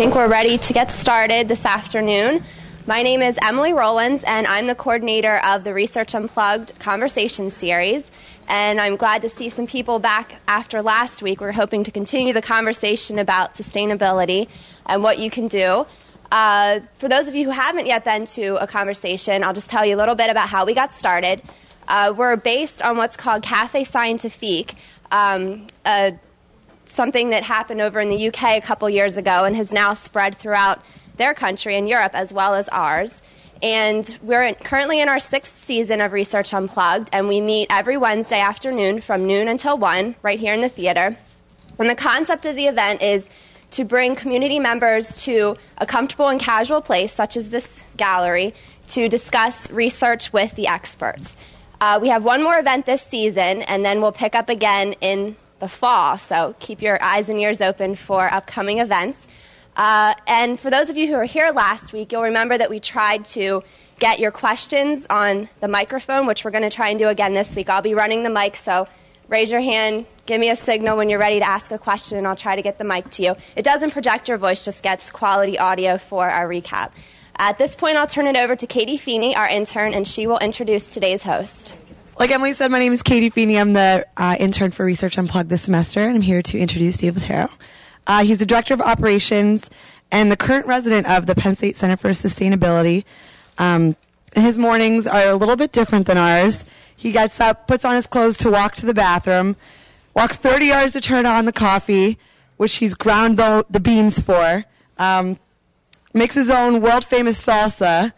think we're ready to get started this afternoon. My name is Emily Rollins, and I'm the coordinator of the Research Unplugged Conversation Series. And I'm glad to see some people back after last week. We're hoping to continue the conversation about sustainability and what you can do. Uh, for those of you who haven't yet been to a conversation, I'll just tell you a little bit about how we got started. Uh, we're based on what's called Cafe Scientifique, um, something that happened over in the UK a couple years ago and has now spread throughout their country and Europe as well as ours. And we're in, currently in our sixth season of Research Unplugged, and we meet every Wednesday afternoon from noon until 1 right here in the theater. And the concept of the event is to bring community members to a comfortable and casual place, such as this gallery, to discuss research with the experts. Uh, we have one more event this season, and then we'll pick up again in the fall. So keep your eyes and ears open for upcoming events. Uh, and for those of you who were here last week, you'll remember that we tried to get your questions on the microphone, which we're going to try and do again this week. I'll be running the mic, so raise your hand, give me a signal when you're ready to ask a question, and I'll try to get the mic to you. It doesn't project your voice, just gets quality audio for our recap. At this point, I'll turn it over to Katie Feeney, our intern, and she will introduce today's host. Like Emily said, my name is Katie Feeney. I'm the uh, intern for Research Unplugged this semester, and I'm here to introduce Dave Lettero. Uh, he's the director of operations and the current resident of the Penn State Center for Sustainability. Um, his mornings are a little bit different than ours. He gets up, puts on his clothes to walk to the bathroom, walks 30 yards to turn on the coffee, which he's ground the, the beans for, um, makes his own world famous salsa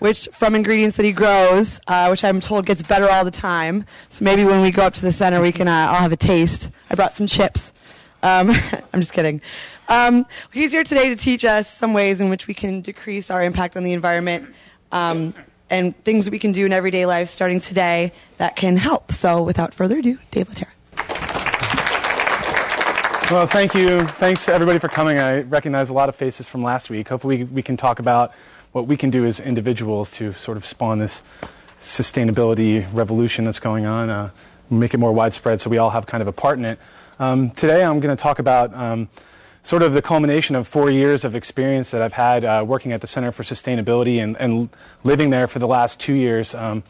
which from ingredients that he grows, uh, which I'm told gets better all the time. So maybe when we go up to the center, we can uh, I'll have a taste. I brought some chips. Um, I'm just kidding. Um, he's here today to teach us some ways in which we can decrease our impact on the environment um, and things we can do in everyday life starting today that can help. So without further ado, Dave Lettero. Well, thank you. Thanks everybody for coming. I recognize a lot of faces from last week. Hopefully, we can talk about what we can do as individuals to sort of spawn this sustainability revolution that's going on, uh, make it more widespread so we all have kind of a part in it. Um, today I'm going to talk about um, sort of the culmination of four years of experience that I've had uh, working at the Center for Sustainability and, and, living there for the last two years. Um,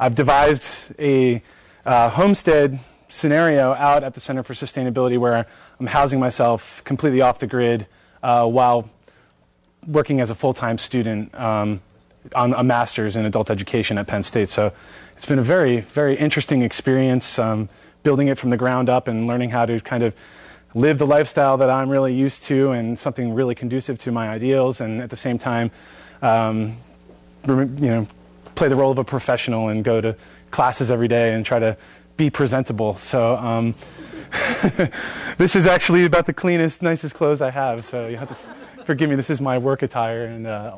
I've devised a uh, homestead scenario out at the Center for Sustainability where I'm housing myself completely off the grid uh, while working as a full time student um, on a master's in adult education at Penn State. So it's been a very, very interesting experience um, building it from the ground up and learning how to kind of live the lifestyle that I'm really used to and something really conducive to my ideals, and at the same time, um, you know, play the role of a professional and go to classes every day and try to be presentable. So. Um, this is actually about the cleanest, nicest clothes I have, so you have to forgive me, this is my work attire and uh,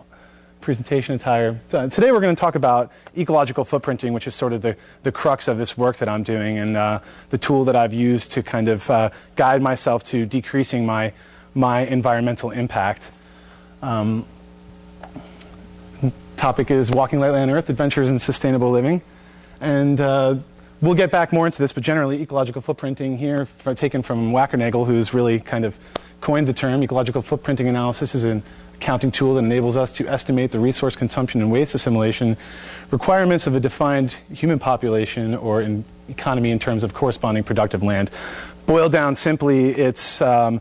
presentation attire. So today we're going to talk about ecological footprinting, which is sort of the, the crux of this work that I'm doing and uh, the tool that I've used to kind of uh, guide myself to decreasing my, my environmental impact. Um, topic is Walking Lightly on Earth, Adventures in Sustainable Living. And uh, we'll get back more into this, but generally ecological footprinting here, taken from Wackernagel, who's really kind of coined the term. Ecological footprinting analysis is an accounting tool that enables us to estimate the resource consumption and waste assimilation requirements of a defined human population or in economy in terms of corresponding productive land. Boiled down simply, it's um,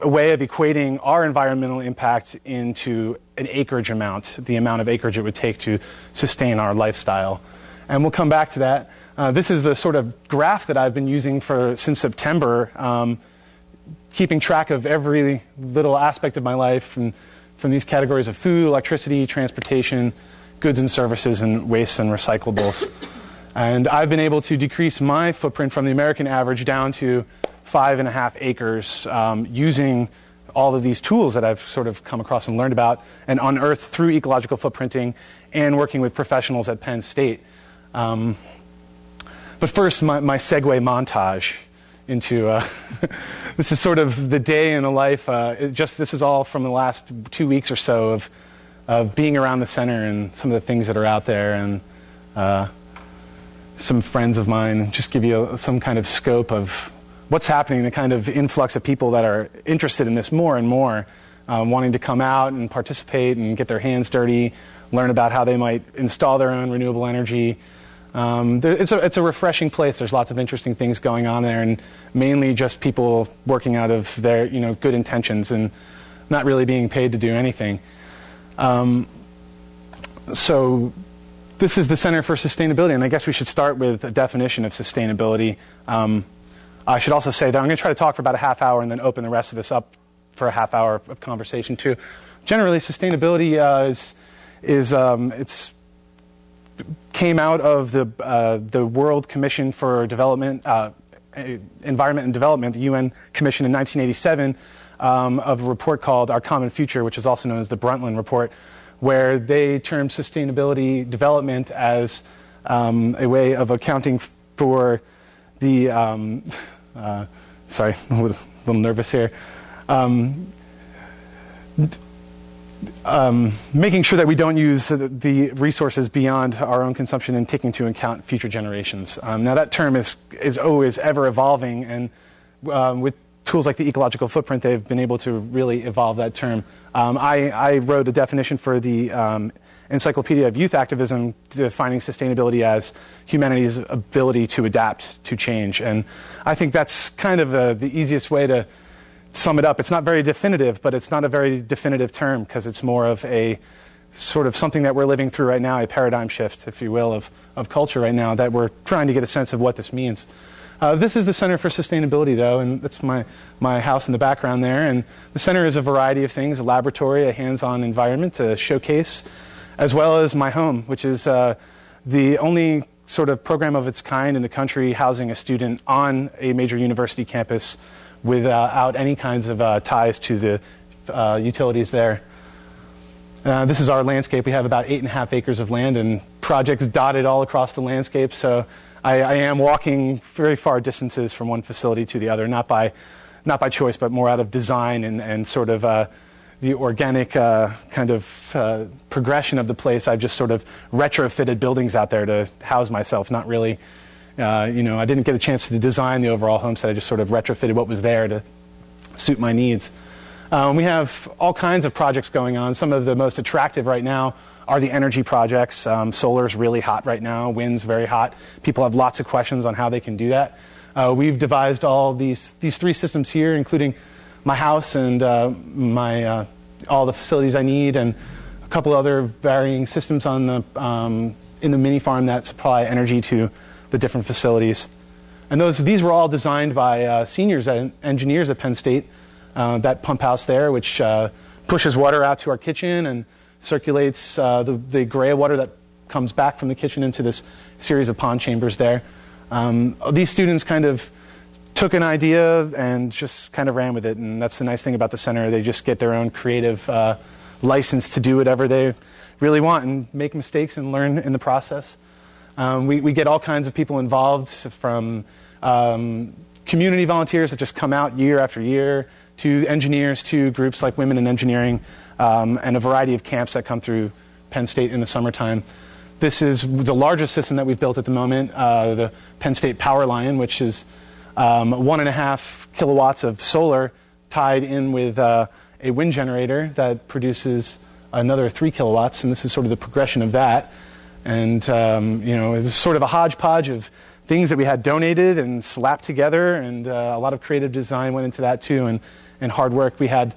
a way of equating our environmental impact into an acreage amount, the amount of acreage it would take to sustain our lifestyle. And we'll come back to that. Uh, this is the sort of graph that I've been using for since September. Um, keeping track of every little aspect of my life from, from these categories of food, electricity, transportation, goods and services, and waste and recyclables. And I've been able to decrease my footprint from the American average down to five and a half acres um, using all of these tools that I've sort of come across and learned about and unearthed through ecological footprinting and working with professionals at Penn State. Um, but first, my, my segue montage into uh, this is sort of the day in the life. Uh, just this is all from the last two weeks or so of of being around the center and some of the things that are out there and uh, some friends of mine. Just give you a, some kind of scope of what's happening, the kind of influx of people that are interested in this more and more. um, wanting to come out and participate and get their hands dirty, learn about how they might install their own renewable energy. Um, there, it's, a, it's a refreshing place. There's lots of interesting things going on there, and mainly just people working out of their you know good intentions and not really being paid to do anything. Um, so this is the Center for Sustainability, and I guess we should start with a definition of sustainability. Um, I should also say that I'm going to try to talk for about a half hour and then open the rest of this up for a half hour of conversation too. Generally, sustainability uh, is is um, it's came out of the uh, the World Commission for Development, uh, Environment and Development, the UN Commission in 1987, um, of a report called Our Common Future, which is also known as the Brundtland Report, where they termed sustainability development as um, a way of accounting for the um, uh, sorry, I'm a little nervous here. Um, making sure that we don't use the resources beyond our own consumption and taking into account future generations. Um, now, that term is, is always ever evolving, and um, with tools like the ecological footprint, they've been able to really evolve that term. Um, I, I, wrote a definition for the um, Encyclopedia of Youth Activism defining sustainability as humanity's ability to adapt to change. And I think that's kind of uh, the easiest way to sum it up. It's not very definitive, but it's not a very definitive term because it's more of a sort of something that we're living through right now, a paradigm shift, if you will, of, of culture right now that we're trying to get a sense of what this means. Uh, this is the Center for Sustainability, though, and that's my, my house in the background there. And the center is a variety of things a laboratory, a hands on environment, a showcase, as well as my home, which is uh, the only sort of program of its kind in the country housing a student on a major university campus without any kinds of uh, ties to the uh, utilities there. Uh, this is our landscape. We have about eight and a half acres of land and projects dotted all across the landscape. So I, I, am walking very far distances from one facility to the other, not by, not by choice, but more out of design and, and sort of uh, the organic uh, kind of uh, progression of the place. I've just sort of retrofitted buildings out there to house myself, not really uh, you know, I didn't get a chance to design the overall homestead. I just sort of retrofitted what was there to suit my needs. Um, we have all kinds of projects going on. Some of the most attractive right now are the energy projects. Um, Solar is really hot right now. Wind's very hot. People have lots of questions on how they can do that. Uh, we've devised all these these three systems here, including my house and uh, my uh, all the facilities I need, and a couple other varying systems on the um, in the mini farm that supply energy to the different facilities. And those, these were all designed by uh, seniors and engineers at Penn State. Uh, that pump house there, which uh, pushes water out to our kitchen and circulates uh, the, the gray water that comes back from the kitchen into this series of pond chambers there. Um, these students kind of took an idea and just kind of ran with it. And that's the nice thing about the center. They just get their own creative uh, license to do whatever they really want and make mistakes and learn in the process. Um, we, we, get all kinds of people involved from um, community volunteers that just come out year after year to engineers to groups like Women in Engineering um, and a variety of camps that come through Penn State in the summertime. This is the largest system that we've built at the moment, uh, the Penn State Power Lion, which is um, one and a half kilowatts of solar tied in with uh, a wind generator that produces another three kilowatts, and this is sort of the progression of that. And, um, you know, it was sort of a hodgepodge of things that we had donated and slapped together, and uh, a lot of creative design went into that too, and, and hard work. We had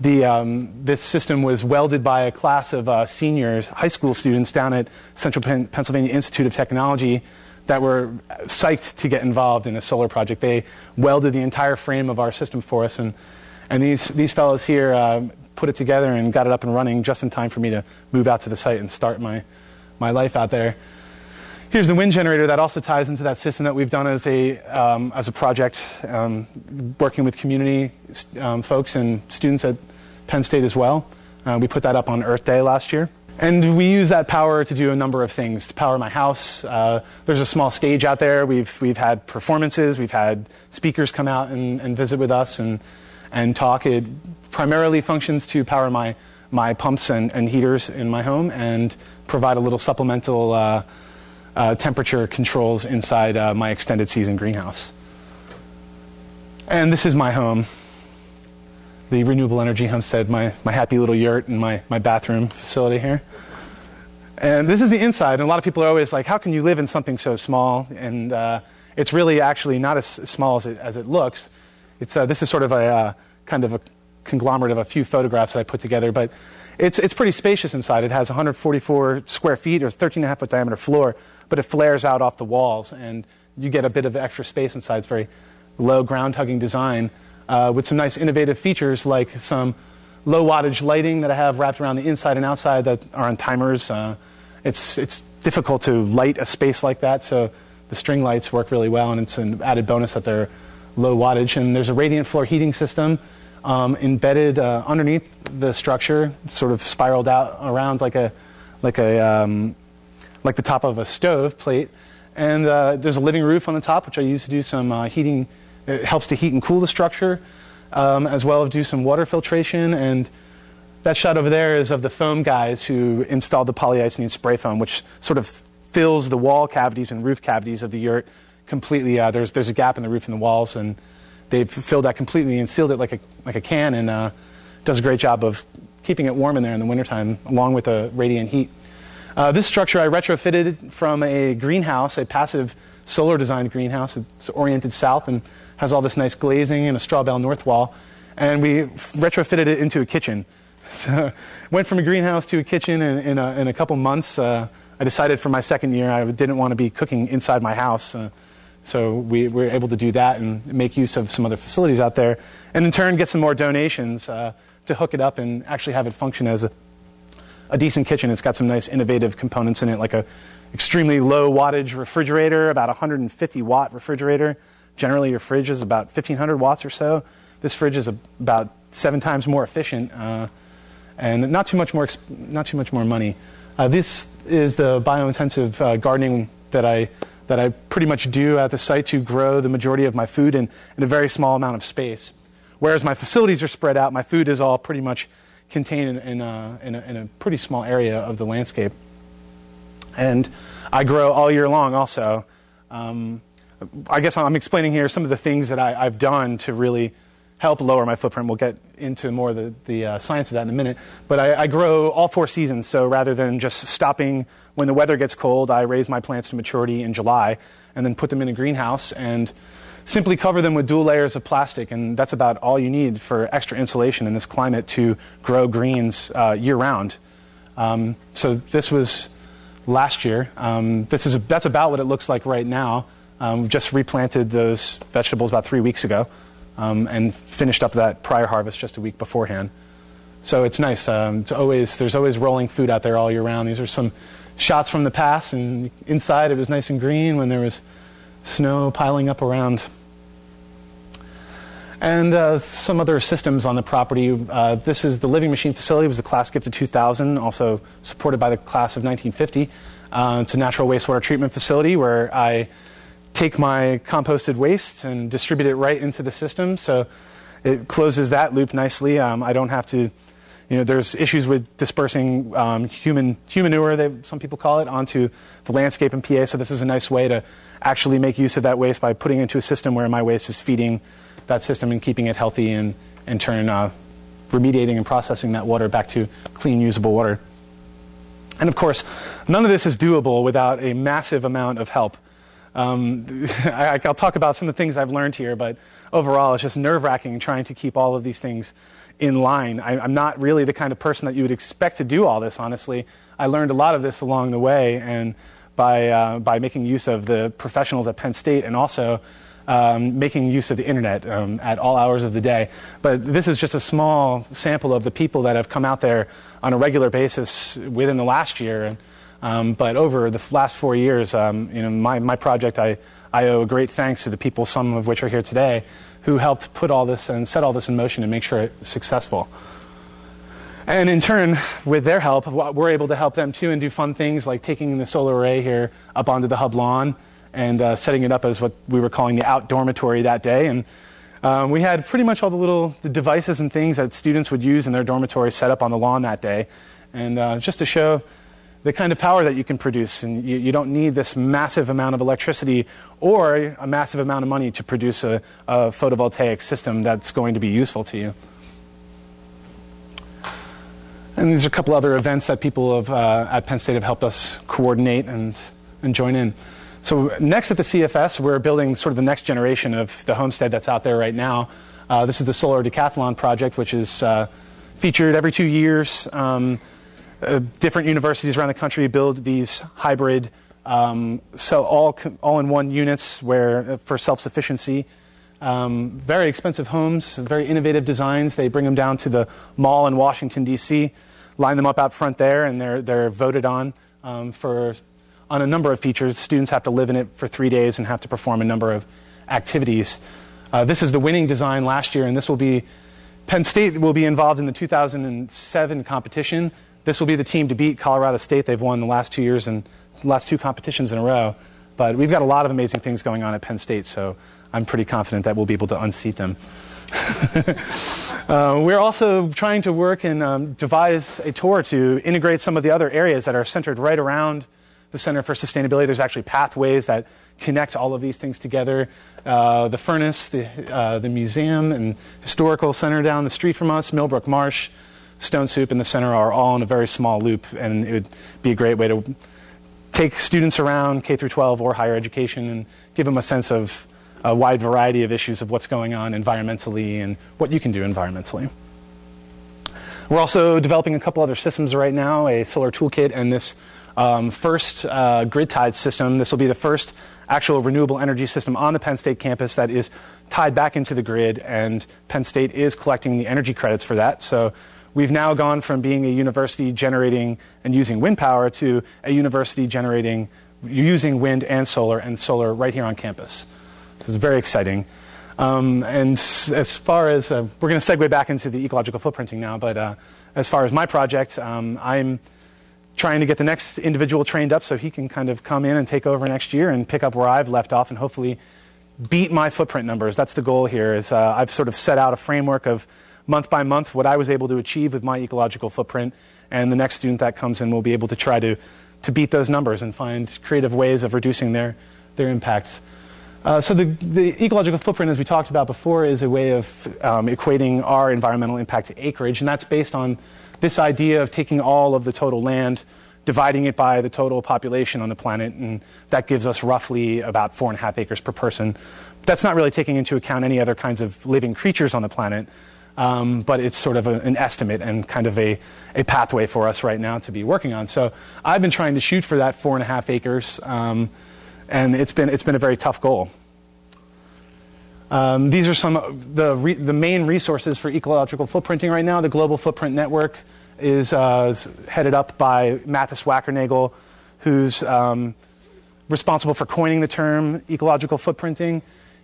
the, um, this system was welded by a class of uh, seniors, high school students down at Central Pen- Pennsylvania Institute of Technology that were psyched to get involved in a solar project. They welded the entire frame of our system for us, and, and these, these fellows here uh, put it together and got it up and running just in time for me to move out to the site and start my my life out there. Here's the wind generator that also ties into that system that we've done as a, um, as a project, um, working with community um, folks and students at Penn State as well. Uh, we put that up on Earth Day last year. And we use that power to do a number of things. To power my house, uh, there's a small stage out there. We've, we've had performances, we've had speakers come out and, and visit with us and, and talk. It primarily functions to power my, my pumps and, and heaters in my home and provide a little supplemental uh, uh, temperature controls inside uh, my extended season greenhouse. And this is my home. the renewable energy homestead, my, my happy little yurt and my, my bathroom facility here. And this is the inside, and a lot of people are always like, how can you live in something so small? And uh, it's really actually not as small as it, as it looks. It's, uh, this is sort of a uh, kind of a conglomerate of a few photographs that I put together, but it's, it's pretty spacious inside. It has 144 square feet or 13 and a half foot diameter floor, but it flares out off the walls, and you get a bit of extra space inside. It's very low ground hugging design uh, with some nice innovative features like some low wattage lighting that I have wrapped around the inside and outside that are on timers. Uh, it's, it's difficult to light a space like that, so the string lights work really well, and it's an added bonus that they're low wattage. And there's a radiant floor heating system um, embedded uh, underneath the structure, sort of spiraled out around like a, like a, um, like the top of a stove plate. And uh, there's a living roof on the top, which I use to do some uh, heating. It helps to heat and cool the structure, um, as well as do some water filtration and that shot over there is of the foam guys who installed the polyisoning spray foam, which sort of fills the wall cavities and roof cavities of the yurt completely. Uh, there's, there's a gap in the roof and the walls, and they've filled that completely and sealed it like a, like a can and uh, does a great job of keeping it warm in there in the wintertime, along with the radiant heat. Uh, this structure I retrofitted from a greenhouse, a passive solar designed greenhouse. It's oriented south and has all this nice glazing and a straw bale north wall. And we retrofitted it into a kitchen. So went from a greenhouse to a kitchen in, in, a, in a, couple months. Uh, I decided for my second year I didn't want to be cooking inside my house. Uh, so we were able to do that and make use of some other facilities out there. And in turn, get some more donations uh, to hook it up and actually have it function as a, a decent kitchen. It's got some nice innovative components in it, like a extremely low wattage refrigerator, about 150 watt refrigerator. Generally, your fridge is about 1500 watts or so. This fridge is about seven times more efficient. Uh, and not too much more, not too much more money. Uh, this is the biointensive uh, gardening that I, that I pretty much do at the site to grow the majority of my food in, in a very small amount of space. Whereas my facilities are spread out, my food is all pretty much contained in, in, a, in, a, in a pretty small area of the landscape. And I grow all year long also. Um, I guess I'm explaining here some of the things that I, have done to really help lower my footprint. We'll get into more of the, the uh, science of that in a minute. But I, I, grow all four seasons, so rather than just stopping when the weather gets cold, I raise my plants to maturity in July and then put them in a greenhouse and simply cover them with dual layers of plastic. And that's about all you need for extra insulation in this climate to grow greens uh, year round. Um, so this was last year. Um, this is a, that's about what it looks like right now. Um, just replanted those vegetables about three weeks ago um, and finished up that prior harvest just a week beforehand. So it's nice. Um, it's always there's always rolling food out there all year round. These are some shots from the past, and inside it was nice and green when there was snow piling up around. And uh, some other systems on the property. Uh, this is the Living Machine facility. It was a class gift of 2000, also supported by the class of 1950. Uh, it's a natural wastewater treatment facility where I take my composted waste and distribute it right into the system. So it closes that loop nicely. Um, I don't have to, you know, there's issues with dispersing um, human humanure, they, some people call it, onto the landscape in PA. So this is a nice way to actually make use of that waste by putting it into a system where my waste is feeding that system and keeping it healthy and in turn uh, remediating and processing that water back to clean, usable water. And of course, none of this is doable without a massive amount of help um, I, will talk about some of the things I've learned here, but overall, it's just nerve wracking trying to keep all of these things in line. I, am not really the kind of person that you would expect to do all this, honestly. I learned a lot of this along the way, and by, uh, by making use of the professionals at Penn State and also um, making use of the internet um, at all hours of the day. But this is just a small sample of the people that have come out there on a regular basis within the last year. And, um, but over the last four years, um, you know, my, my project, I, I owe great thanks to the people, some of which are here today, who helped put all this and set all this in motion and make sure it's successful. And in turn, with their help, we're able to help them too and do fun things like taking the solar array here up onto the hub lawn and uh, setting it up as what we were calling the out dormitory that day. And um, we had pretty much all the little the devices and things that students would use in their dormitory set up on the lawn that day. And uh, just to show the kind of power that you can produce. And you, you, don't need this massive amount of electricity or a massive amount of money to produce a, a, photovoltaic system that's going to be useful to you. And these are a couple other events that people have, uh, at Penn State have helped us coordinate and, and join in. So next at the CFS, we're building sort of the next generation of the homestead that's out there right now. Uh, this is the Solar Decathlon project, which is uh, featured every two years. Um, uh, different universities around the country build these hybrid, um, so all all in one units where uh, for self sufficiency. Um, very expensive homes, very innovative designs. They bring them down to the mall in Washington D.C., line them up out front there, and they're they're voted on um, for on a number of features. Students have to live in it for three days and have to perform a number of activities. Uh, this is the winning design last year, and this will be Penn State will be involved in the 2007 competition. This will be the team to beat Colorado State. They've won the last two years and last two competitions in a row. But we've got a lot of amazing things going on at Penn State, so I'm pretty confident that we'll be able to unseat them. uh, we're also trying to work and um, devise a tour to integrate some of the other areas that are centered right around the Center for Sustainability. There's actually pathways that connect all of these things together. Uh, the furnace, the, uh, the museum and historical center down the street from us, Millbrook Marsh, Stone Soup in the center are all in a very small loop, and it would be a great way to take students around K through 12 or higher education and give them a sense of a wide variety of issues of what's going on environmentally and what you can do environmentally. We're also developing a couple other systems right now, a solar toolkit and this um, first uh, grid tied system. This will be the first actual renewable energy system on the Penn State campus that is tied back into the grid, and Penn State is collecting the energy credits for that. So we've now gone from being a university generating and using wind power to a university generating using wind and solar and solar right here on campus. This is very exciting. Um, and as far as uh, we're going to segue back into the ecological footprinting now, but uh, as far as my project, um, I'm trying to get the next individual trained up so he can kind of come in and take over next year and pick up where I've left off and hopefully beat my footprint numbers. That's the goal here. Is uh, I've sort of set out a framework of month by month what I was able to achieve with my ecological footprint, and the next student that comes in will be able to try to to beat those numbers and find creative ways of reducing their their impacts. Uh, so the, the, ecological footprint, as we talked about before, is a way of um, equating our environmental impact to acreage, and that's based on this idea of taking all of the total land, dividing it by the total population on the planet, and that gives us roughly about four and a half acres per person. That's not really taking into account any other kinds of living creatures on the planet, um, but it's sort of a, an estimate and kind of a, a pathway for us right now to be working on. So I've been trying to shoot for that four and a half acres, um, and it's been, it's been a very tough goal. Um, these are some of the, re- the main resources for ecological footprinting right now. The Global Footprint Network is, uh, is headed up by Mathis Wackernagel, who's um, responsible for coining the term ecological footprinting.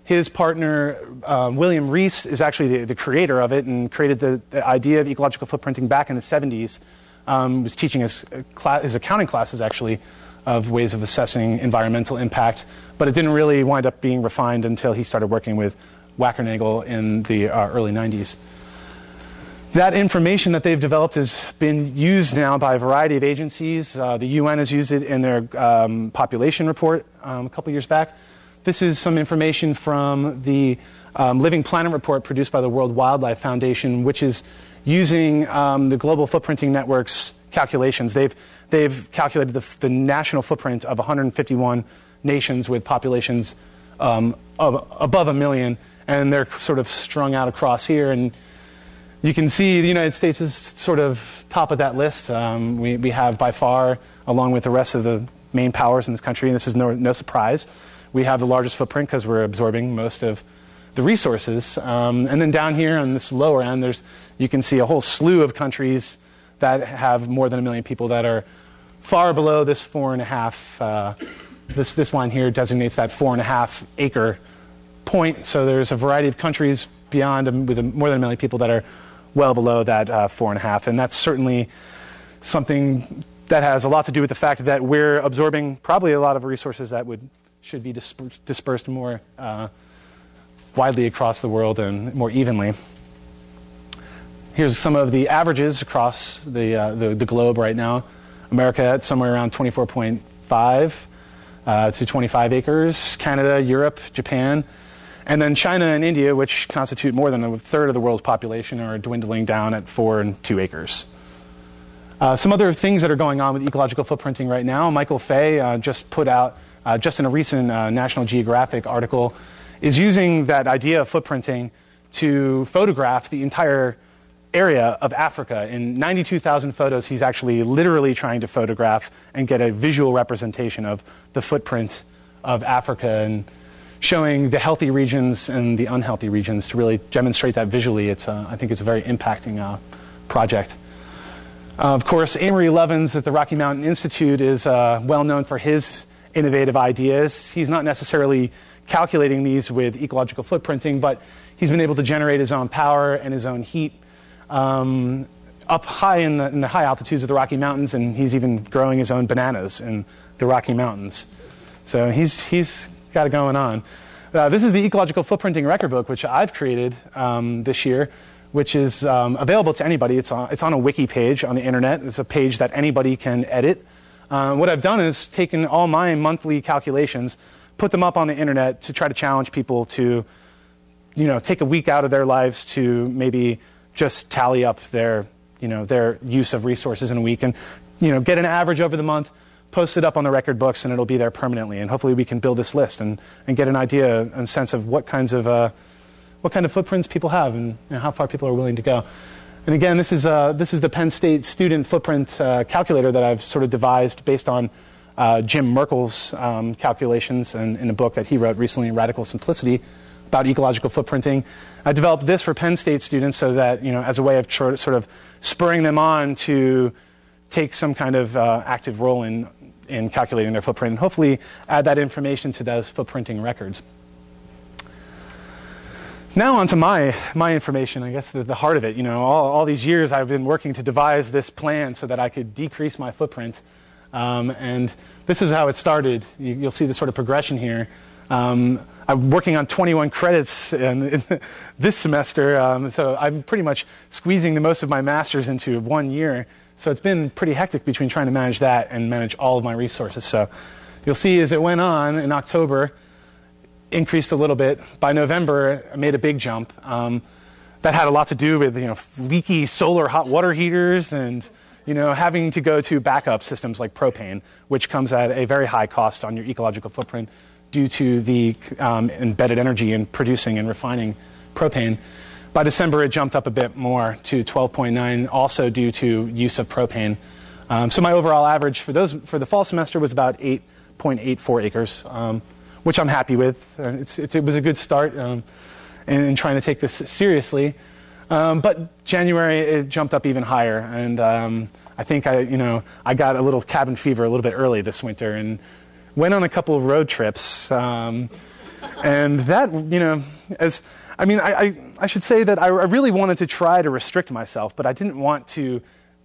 His partner, um, William Rees, is actually the, the, creator of it and created the, the, idea of ecological footprinting back in the 70s. Um, was teaching his, uh, his accounting classes, actually, of ways of assessing environmental impact, but it didn't really wind up being refined until he started working with Wackernagel in the uh, early 90s. That information that they've developed has been used now by a variety of agencies. Uh, the UN has used it in their um, population report um, a couple years back. This is some information from the um, Living Planet report produced by the World Wildlife Foundation, which is using um, the Global Footprinting Network's calculations. They've they've calculated the, the national footprint of 151 nations with populations um, of, above a million, and they're sort of strung out across here. And you can see the United States is sort of top of that list. Um, we, we have by far, along with the rest of the main powers in this country, and this is no, no surprise, we have the largest footprint because we're absorbing most of the resources. Um, and then down here on this lower end, there's, you can see a whole slew of countries that have more than a million people that are far below this four and a half. Uh, this, this line here designates that four and a half acre point. So there's a variety of countries beyond um, with more than a million people that are well below that uh, four and a half. And that's certainly something that has a lot to do with the fact that we're absorbing probably a lot of resources that would should be dispersed, more uh, widely across the world and more evenly. Here's some of the averages across the, uh, the, the, globe right now. America at somewhere around 24.5 uh, to 25 acres. Canada, Europe, Japan. And then China and India, which constitute more than a third of the world's population, are dwindling down at four and two acres. Uh, some other things that are going on with ecological footprinting right now. Michael Fay uh, just put out, uh, just in a recent uh, National Geographic article, is using that idea of footprinting to photograph the entire area of Africa. In 92,000 photos, he's actually literally trying to photograph and get a visual representation of the footprint of Africa and showing the healthy regions and the unhealthy regions to really demonstrate that visually. It's, uh, I think it's a very impacting uh, project. Uh, of course, Amory Lovins at the Rocky Mountain Institute is uh, well known for his innovative ideas. He's not necessarily calculating these with ecological footprinting, but he's been able to generate his own power and his own heat um, up high in the, in the high altitudes of the Rocky Mountains, and he's even growing his own bananas in the Rocky Mountains. So he's, he's got it going on. Uh, this is the ecological footprinting record book, which I've created um, this year, which is um, available to anybody. It's on, it's on a wiki page on the internet. It's a page that anybody can edit. Uh, what I've done is taken all my monthly calculations, put them up on the internet to try to challenge people to, you know, take a week out of their lives to maybe just tally up their, you know, their use of resources in a week and, you know, get an average over the month, post it up on the record books, and it'll be there permanently. And hopefully we can build this list and, and get an idea and sense of what kinds of, uh, what kind of footprints people have and you know, how far people are willing to go. And again, this is, uh, this is the Penn State student footprint uh, calculator that I've sort of devised based on uh, Jim Merkel's um, calculations in, in a book that he wrote recently, Radical Simplicity, about ecological footprinting. I developed this for Penn State students so that, you know, as a way of sort of spurring them on to take some kind of uh, active role in, in calculating their footprint and hopefully add that information to those footprinting records. Now on to my, my information, I guess the, the heart of it. You know, all, all these years I've been working to devise this plan so that I could decrease my footprint. Um, and this is how it started. You, will see the sort of progression here. Um, I'm working on 21 credits in, in this semester, um, so I'm pretty much squeezing the most of my master's into one year. So it's been pretty hectic between trying to manage that and manage all of my resources. So you'll see as it went on in October, increased a little bit. By November, I made a big jump. Um, that had a lot to do with you know leaky solar hot water heaters and you know having to go to backup systems like propane, which comes at a very high cost on your ecological footprint due to the um, embedded energy in producing and refining propane. By December, it jumped up a bit more to 12.9, also due to use of propane. Um, so my overall average for those for the fall semester was about 8.84 acres, um, which I'm happy with. Uh, it's, it's, it was a good start um, in, in, trying to take this seriously. Um, but January it jumped up even higher, and um, I think I you know I got a little cabin fever a little bit early this winter, and went on a couple of road trips. Um, and that, you know, as I mean, I, I, I should say that I, I, really wanted to try to restrict myself, but I didn't want to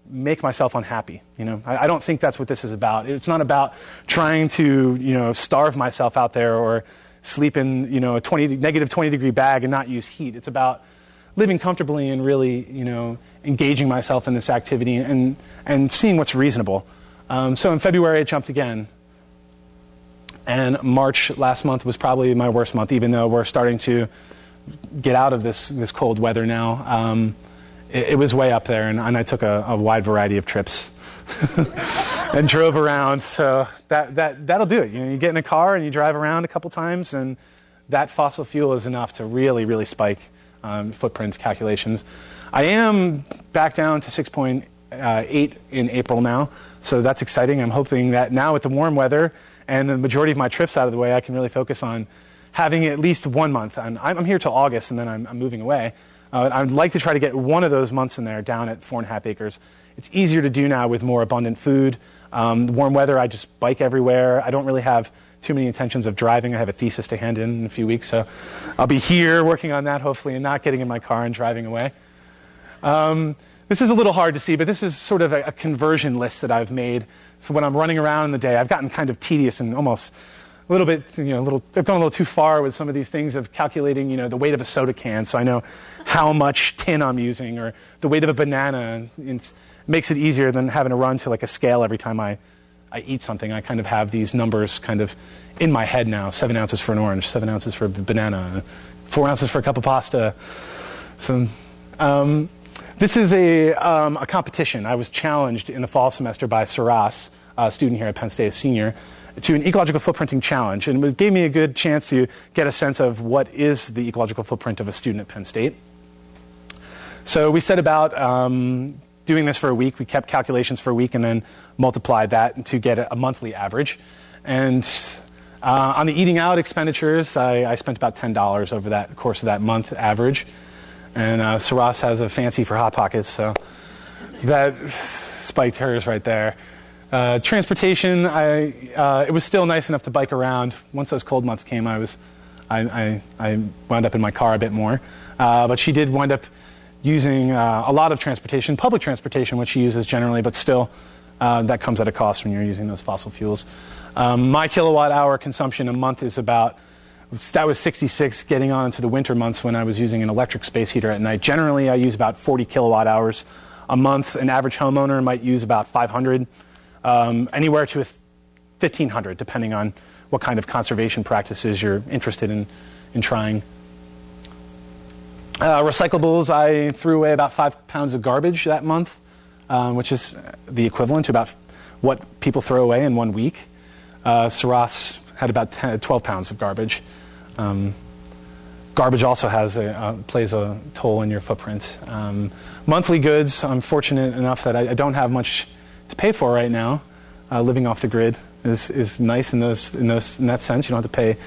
make myself unhappy. You know, I, I don't think that's what this is about. It's not about trying to, you know, starve myself out there or sleep in, you know, a 20, negative 20 degree bag and not use heat. It's about living comfortably and really, you know, engaging myself in this activity and, and seeing what's reasonable. Um, so in February, I jumped again. And March last month was probably my worst month, even though we're starting to get out of this, this cold weather now. Um, it, it, was way up there, and, and I took a, a, wide variety of trips and drove around. So that, that, that'll do it. You, know, you get in a car and you drive around a couple times, and that fossil fuel is enough to really, really spike um, footprint calculations. I am back down to 6.8 uh, in April now, so that's exciting. I'm hoping that now with the warm weather, and the majority of my trips out of the way, I can really focus on having at least one month. And I'm here till August, and then I'm, I'm moving away. Uh, I'd like to try to get one of those months in there down at four and a half acres. It's easier to do now with more abundant food. Um, warm weather, I just bike everywhere. I don't really have too many intentions of driving. I have a thesis to hand in in a few weeks, so I'll be here working on that hopefully and not getting in my car and driving away. Um, this is a little hard to see, but this is sort of a, a conversion list that I've made so when I'm running around in the day, I've gotten kind of tedious and almost a little bit, you know, a little, I've gone a little too far with some of these things of calculating, you know, the weight of a soda can so I know how much tin I'm using or the weight of a banana. It makes it easier than having to run to like a scale every time I, I eat something. I kind of have these numbers kind of in my head now. Seven ounces for an orange, seven ounces for a banana, four ounces for a cup of pasta. So, um, This is a, um, a competition. I was challenged in the fall semester by Saras, a student here at Penn State, a senior, to an ecological footprinting challenge. And it gave me a good chance to get a sense of what is the ecological footprint of a student at Penn State. So we set about um, doing this for a week. We kept calculations for a week and then multiplied that to get a monthly average. And uh, on the eating out expenditures, I, I, spent about $10 over that course of that month average. And uh, Saras has a fancy for Hot Pockets, so that spiked hers right there. Uh, transportation, I, uh, it was still nice enough to bike around. Once those cold months came, I, was, I, I, I wound up in my car a bit more. Uh, but she did wind up using uh, a lot of transportation, public transportation, which she uses generally, but still, that comes at a cost when you're using those fossil fuels. Um, my kilowatt hour consumption a month is about that was 66 getting on into the winter months when I was using an electric space heater at night. Generally, I use about 40 kilowatt hours a month. An average homeowner might use about 500, um, anywhere to 1,500, depending on what kind of conservation practices you're interested in, in trying. Uh, recyclables, I threw away about five pounds of garbage that month, um, which is the equivalent to about what people throw away in one week. Uh, Saras had about 10, 12 pounds of garbage. Um, garbage also has a, uh, plays a toll in your footprint. Um, monthly goods, I'm fortunate enough that I, I, don't have much to pay for right now. Uh, living off the grid is, is nice in, those, in, those, in that sense. You don't have to pay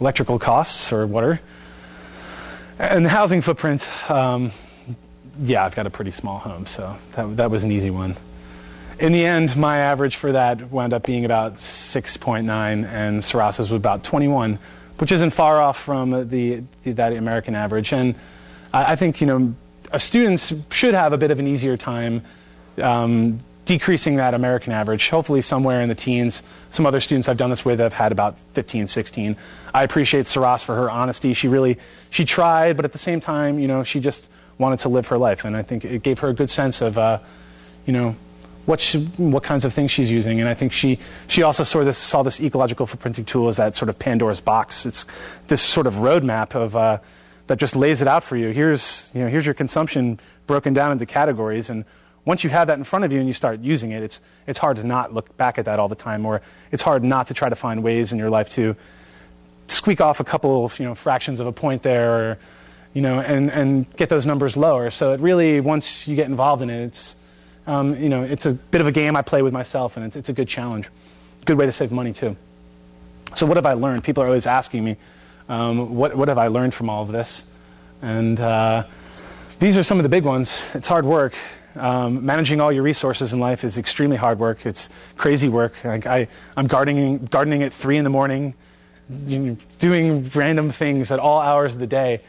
electrical costs or water. And the housing footprint, um, yeah, I've got a pretty small home, so that, that was an easy one in the end, my average for that wound up being about 6.9, and Saras's was about 21, which isn't far off from the, the that American average. And I, I, think you know, students should have a bit of an easier time um, decreasing that American average. Hopefully, somewhere in the teens. Some other students I've done this with have had about 15, 16. I appreciate Saras for her honesty. She really she tried, but at the same time, you know, she just wanted to live her life, and I think it gave her a good sense of, uh, you know what, she, what kinds of things she's using. And I think she, she also saw this, saw this ecological footprinting tool as that sort of Pandora's box. It's this sort of roadmap of, uh, that just lays it out for you. Here's, you know, here's your consumption broken down into categories. And once you have that in front of you and you start using it, it's, it's hard to not look back at that all the time, or it's hard not to try to find ways in your life to squeak off a couple of you know, fractions of a point there, or, you know, and, and get those numbers lower. So it really, once you get involved in it, it's, um, you know, it's a bit of a game I play with myself, and it's, it's a good challenge. Good way to save money, too. So, what have I learned? People are always asking me, um, what, what have I learned from all of this? And uh, these are some of the big ones. It's hard work. Um, managing all your resources in life is extremely hard work. It's crazy work. I, am gardening, gardening at 3 in the morning, doing random things at all hours of the day.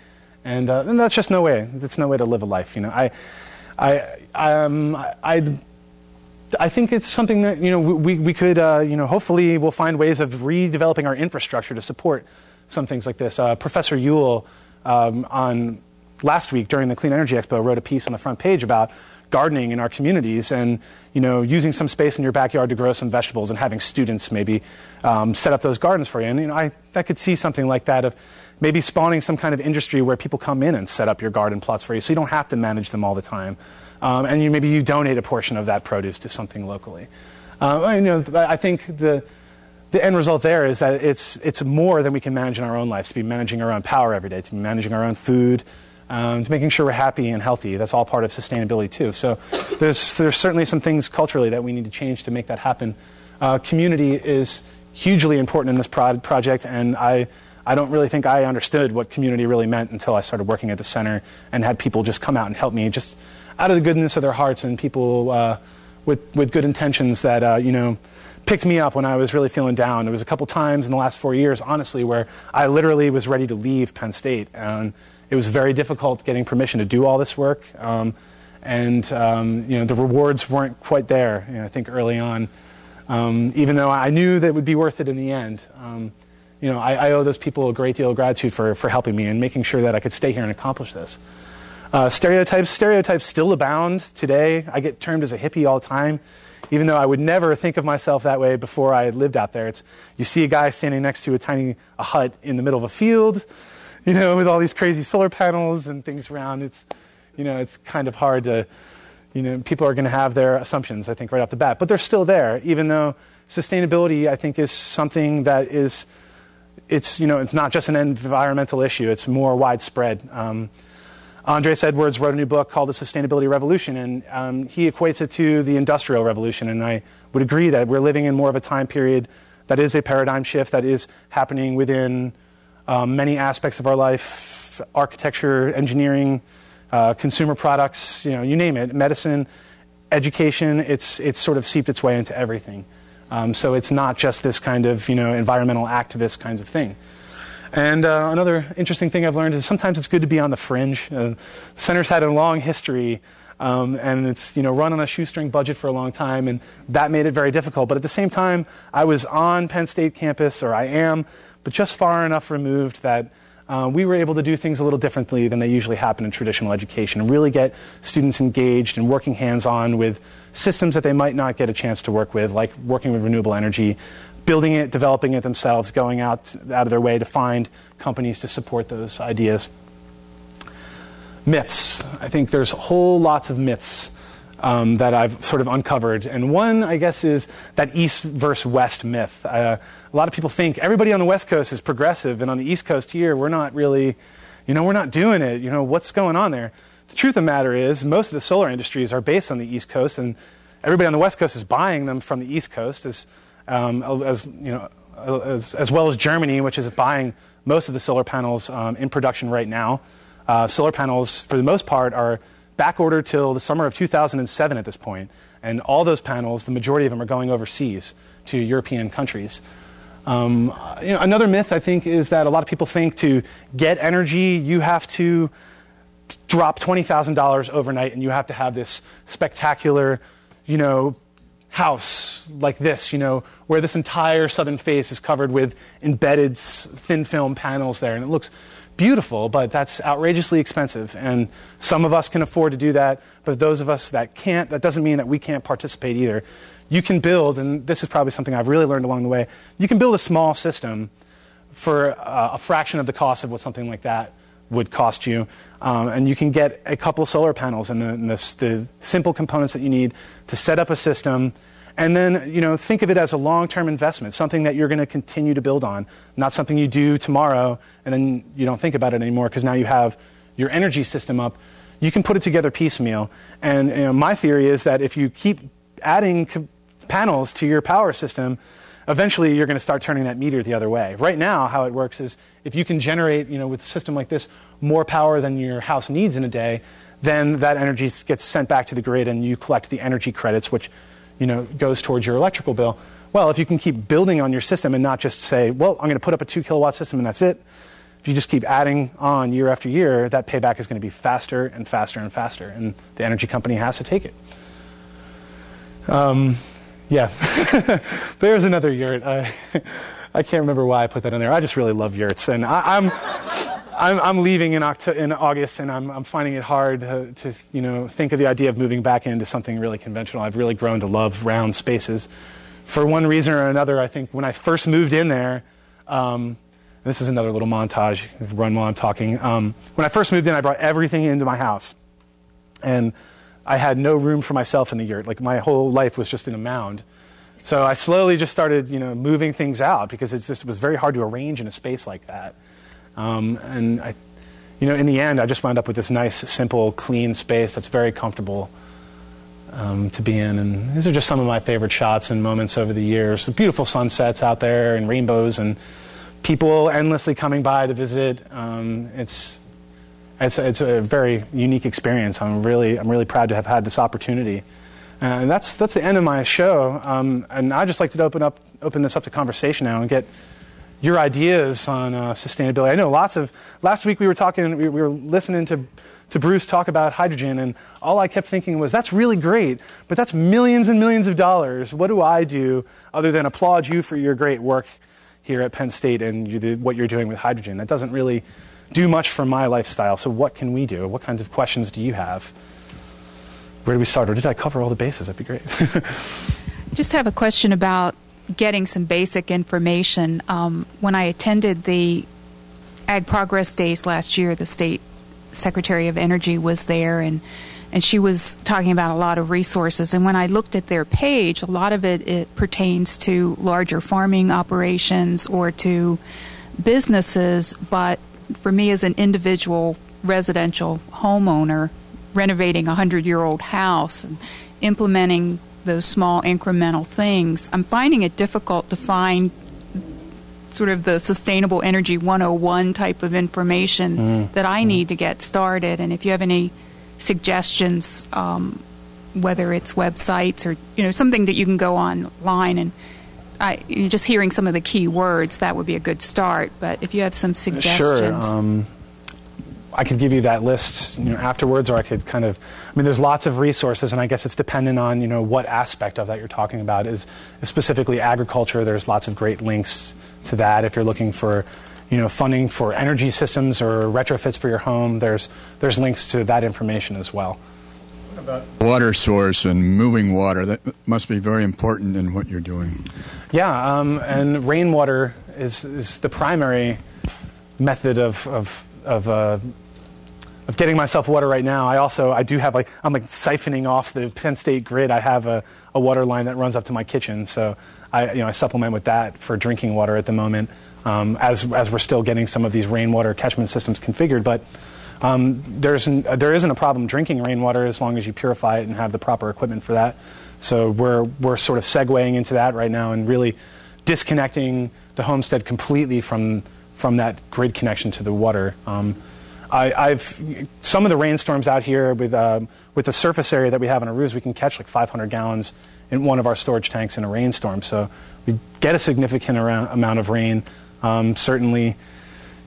And, uh, and that's just no way. That's no way to live a life. You know, I, I, um, I, I think it's something that you know we, we could uh, you know hopefully we'll find ways of redeveloping our infrastructure to support some things like this. Uh, Professor Ewell um, on last week during the Clean Energy Expo wrote a piece on the front page about gardening in our communities and you know using some space in your backyard to grow some vegetables and having students maybe um, set up those gardens for you. And you know I, I could see something like that of maybe spawning some kind of industry where people come in and set up your garden plots for you so you don't have to manage them all the time. Um, and you, maybe you donate a portion of that produce to something locally. Uh, you know, I think the, the end result there is that it's, it's more than we can manage in our own lives, to be managing our own power every day, to be managing our own food, um, to making sure we're happy and healthy. That's all part of sustainability, too. So there's, there's certainly some things culturally that we need to change to make that happen. Uh, community is hugely important in this pro- project, and I I don't really think I understood what community really meant until I started working at the center and had people just come out and help me just out of the goodness of their hearts and people uh, with, with good intentions that, uh, you know, picked me up when I was really feeling down. There was a couple times in the last four years, honestly, where I literally was ready to leave Penn State. And it was very difficult getting permission to do all this work. Um, and, um, you know, the rewards weren't quite there, you know, I think, early on. Um, even though I knew that it would be worth it in the end. Um, you know, I, I, owe those people a great deal of gratitude for, for helping me and making sure that I could stay here and accomplish this. Uh, stereotypes, stereotypes still abound today. I get termed as a hippie all the time, even though I would never think of myself that way before I lived out there. It's, you see a guy standing next to a tiny a hut in the middle of a field, you know, with all these crazy solar panels and things around. It's, you know, it's kind of hard to, you know, people are going to have their assumptions, I think, right off the bat. But they're still there, even though sustainability, I think, is something that is, it's, you know, it's not just an environmental issue, it's more widespread. Um, Andres Edwards wrote a new book called The Sustainability Revolution, and um, he equates it to the Industrial Revolution. And I would agree that we're living in more of a time period that is a paradigm shift that is happening within um, many aspects of our life architecture, engineering, uh, consumer products, you know, you name it, medicine, education, it's, it's sort of seeped its way into everything. Um, so it's not just this kind of, you know, environmental activist kinds of thing. And uh, another interesting thing I've learned is sometimes it's good to be on the fringe. Uh, center's had a long history, um, and it's you know run on a shoestring budget for a long time, and that made it very difficult. But at the same time, I was on Penn State campus, or I am, but just far enough removed that uh, we were able to do things a little differently than they usually happen in traditional education, and really get students engaged and working hands-on with systems that they might not get a chance to work with, like working with renewable energy, building it, developing it themselves, going out, out of their way to find companies to support those ideas. Myths. I think there's whole lots of myths um, that I've sort of uncovered. And one, I guess, is that East versus West myth. Uh, a lot of people think everybody on the West Coast is progressive, and on the East Coast here, we're not really, you know, we're not doing it. You know, what's going on there? The truth of the matter is, most of the solar industries are based on the East Coast, and everybody on the West Coast is buying them from the East Coast. As um, as, you know, as, as, well as Germany, which is buying most of the solar panels um, in production right now. Uh, solar panels, for the most part, are back ordered till the summer of 2007 at this point, and all those panels, the majority of them, are going overseas to European countries. Um, you know, another myth, I think, is that a lot of people think to get energy, you have to drop $20,000 overnight and you have to have this spectacular, you know, house like this, you know, where this entire southern face is covered with embedded thin film panels there, and it looks beautiful, but that's outrageously expensive. And some of us can afford to do that, but those of us that can't, that doesn't mean that we can't participate either. You can build, and this is probably something I've really learned along the way, you can build a small system for uh, a fraction of the cost of what something like that would cost you. Um, and you can get a couple solar panels and, the, and the, the, simple components that you need to set up a system. And then, you know, think of it as a long-term investment, something that you're going to continue to build on, not something you do tomorrow and then you don't think about it anymore because now you have your energy system up. You can put it together piecemeal. And you know, my theory is that if you keep adding co- panels to your power system, eventually you're going to start turning that meter the other way. Right now, how it works is if you can generate, you know, with a system like this, more power than your house needs in a day, then that energy gets sent back to the grid and you collect the energy credits, which, you know, goes towards your electrical bill. Well, if you can keep building on your system and not just say, well, I'm going to put up a two kilowatt system and that's it. If you just keep adding on year after year, that payback is going to be faster and faster and faster, and the energy company has to take it. Um, yeah, there's another yurt. I, I can't remember why I put that in there. I just really love yurts, and I, am I'm, I'm, I'm leaving in, October, in August, and I'm, I'm finding it hard to, to, you know think of the idea of moving back into something really conventional. I've really grown to love round spaces. For one reason or another, I think when I first moved in there, um, this is another little montage. Run while I'm talking. Um, when I first moved in, I brought everything into my house, and I had no room for myself in the yurt. Like my whole life was just in a mound. So I slowly just started, you know, moving things out because it just was very hard to arrange in a space like that. Um, and I, you know, in the end, I just wound up with this nice, simple, clean space that's very comfortable um, to be in. And these are just some of my favorite shots and moments over the years. The beautiful sunsets out there and rainbows and people endlessly coming by to visit. Um, it's it's, it's a very unique experience. I'm really, I'm really proud to have had this opportunity. Uh, and that's, that's the end of my show. Um, and I'd just like to open, up, open this up to conversation now and get your ideas on uh, sustainability. I know lots of, last week we were talking, we, we were listening to, to Bruce talk about hydrogen, and all I kept thinking was, that's really great, but that's millions and millions of dollars. What do I do other than applaud you for your great work here at Penn State and you, what you're doing with hydrogen? That doesn't really do much for my lifestyle. So, what can we do? What kinds of questions do you have? Where do we start? Or did I cover all the bases? That'd be great. Just have a question about getting some basic information. Um, when I attended the Ag Progress Days last year, the state Secretary of Energy was there, and and she was talking about a lot of resources. And when I looked at their page, a lot of it, it pertains to larger farming operations or to businesses. But for me, as an individual residential homeowner, renovating a hundred year old house and implementing those small incremental things, I'm finding it difficult to find sort of the sustainable energy 101 type of information mm. that I mm. need to get started. And if you have any suggestions, um, whether it's websites or you know something that you can go online and I, just hearing some of the key words, that would be a good start. But if you have some suggestions. Sure. Um, I could give you that list you know, afterwards, or I could kind of. I mean, there's lots of resources, and I guess it's dependent on you know what aspect of that you're talking about. Is, is specifically agriculture? There's lots of great links to that. If you're looking for, you know, funding for energy systems or retrofits for your home, there's there's links to that information as well. What about water source and moving water that must be very important in what you're doing. Yeah, um, and rainwater is is the primary method of of, of uh, of getting myself water right now. I also I do have like I'm like siphoning off the Penn State grid. I have a, a water line that runs up to my kitchen, so I you know I supplement with that for drinking water at the moment. Um, as as we're still getting some of these rainwater catchment systems configured, but um, there's there isn't a problem drinking rainwater as long as you purify it and have the proper equipment for that. So we're we're sort of segueing into that right now and really disconnecting the homestead completely from from that grid connection to the water. Um, I, have some of the rainstorms out here with uh, with the surface area that we have on our roofs, we can catch like 500 gallons in one of our storage tanks in a rainstorm. So we get a significant amount of rain. Um, certainly,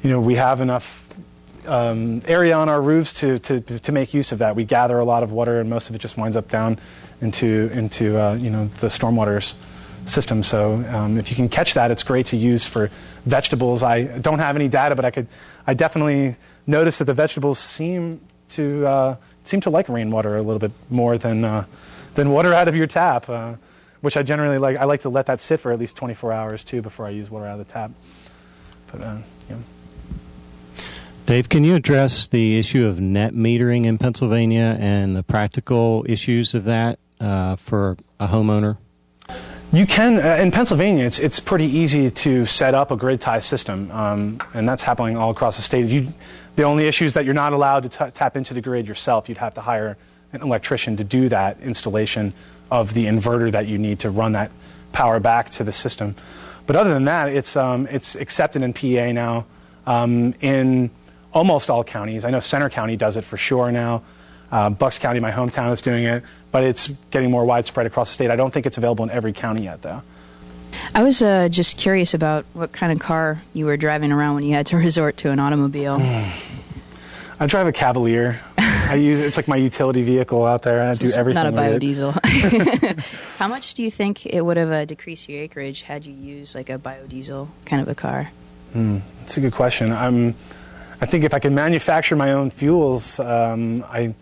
you know, we have enough um, area on our roofs to, to, to make use of that. We gather a lot of water, and most of it just winds up down into into uh, you know the stormwater system. So um, if you can catch that, it's great to use for vegetables. I don't have any data, but I could I definitely notice that the vegetables seem to uh, seem to like rainwater a little bit more than uh, than water out of your tap, uh, which I generally like. I like to let that sit for at least 24 hours too before I use water out of the tap. But uh, yeah. Dave, can you address the issue of net metering in Pennsylvania and the practical issues of that uh, for a homeowner? You can uh, in Pennsylvania. It's it's pretty easy to set up a grid tie system, um, and that's happening all across the state. You, the only issue is that you're not allowed to t- tap into the grid yourself. You'd have to hire an electrician to do that installation of the inverter that you need to run that power back to the system. But other than that, it's um, it's accepted in PA now um, in almost all counties. I know Centre County does it for sure now. Uh, Bucks County, my hometown, is doing it but it's getting more widespread across the state. I don't think it's available in every county yet, though. I was uh, just curious about what kind of car you were driving around when you had to resort to an automobile. I drive a Cavalier. I use it's like my utility vehicle out there. I do everything. Not a biodiesel. How much do you think it would have uh, decreased your acreage had you used like a biodiesel kind of a car? Mm, that's a good question. I'm, I think if I could manufacture my own fuels, um, I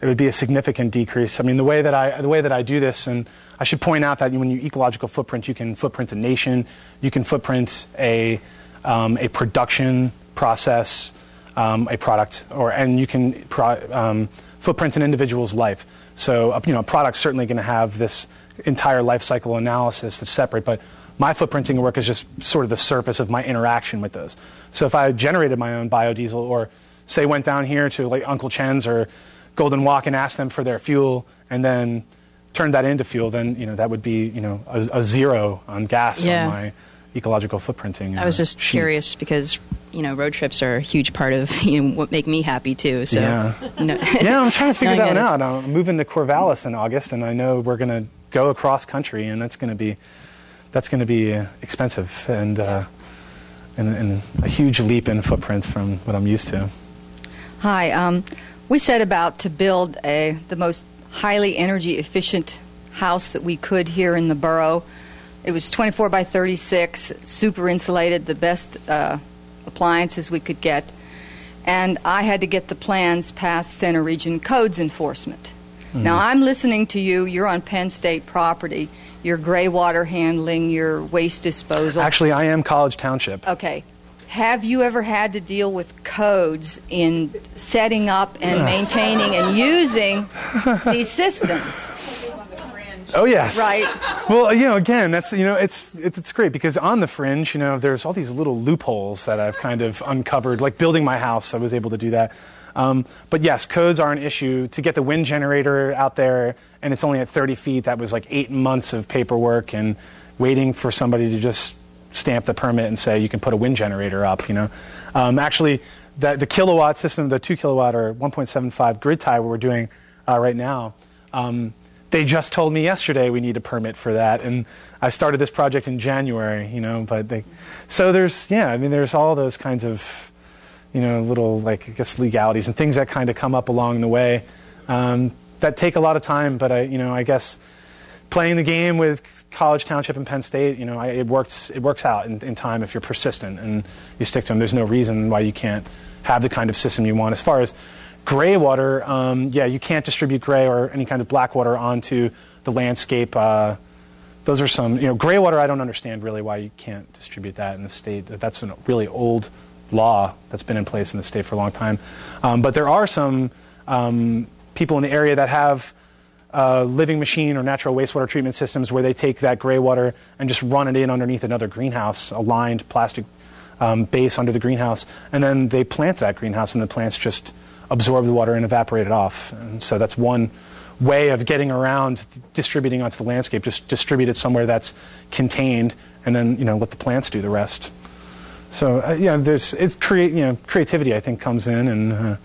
it would be a significant decrease. I mean, the way that I the way that I do this, and I should point out that when you ecological footprint, you can footprint a nation, you can footprint a um, a production process, um, a product, or and you can pro, um, footprint an individual's life. So, uh, you know, a product's certainly going to have this entire life cycle analysis that's separate, but my footprinting work is just sort of the surface of my interaction with those. So, if I generated my own biodiesel, or say went down here to like Uncle Chen's or Golden Wok and asked them for their fuel and then turned that into fuel, then you know that would be you know a, a zero on gas yeah. on my ecological footprinting. I was just sheet. curious because you know road trips are a huge part of you know, what make me happy too. So yeah, no. yeah, I'm trying to figure that one out. I'm moving to Corvallis in August, and I know we're going to go across country, and that's going to be that's going to be uh, expensive and, uh, and, and a huge leap in footprints from what I'm used to. Hi. Um, we set about to build a the most highly energy efficient house that we could here in the borough. It was 24 by 36, super insulated, the best uh, appliances we could get. And I had to get the plans past Centre Region Codes Enforcement. Mm-hmm. Now I'm listening to you. You're on Penn State property. Your gray water handling, your waste disposal. Actually, I am College Township. Okay. Have you ever had to deal with codes in setting up and maintaining and using these systems? Oh yes. Right. Well, you know, again, that's you know, it's it's great because on the fringe, you know, there's all these little loopholes that I've kind of uncovered. Like building my house, I was able to do that. Um, but yes, codes are an issue. To get the wind generator out there, and it's only at 30 feet, that was like eight months of paperwork and waiting for somebody to just stamp the permit and say you can put a wind generator up. You know, um, actually, the, the kilowatt system, the two kilowatt or 1.75 grid tie we're doing uh, right now. Um, they just told me yesterday we need a permit for that, and I started this project in January. You know, but they, so there's yeah, I mean, there's all those kinds of you know little like I guess legalities and things that kind of come up along the way um, that take a lot of time. But I you know I guess playing the game with College Township and Penn State, you know, I, it works it works out in, in time if you're persistent and you stick to them. There's no reason why you can't have the kind of system you want. As far as gray water, um, yeah, you can't distribute gray or any kind of black water onto the landscape. Uh, those are some, you know, gray water. I don't understand really why you can't distribute that in the state. That's a really old law that's been in place in the state for a long time. Um, but there are some um, people in the area that have uh, living machine or natural wastewater treatment systems where they take that gray water and just run it in underneath another greenhouse, a lined plastic um, base under the greenhouse, and then they plant that greenhouse, and the plants just absorb the water and evaporate it off. And so that's one way of getting around distributing onto the landscape. Just distribute it somewhere that's contained, and then you know let the plants do the rest. So uh, yeah, there's it's create you know creativity I think comes in, and uh,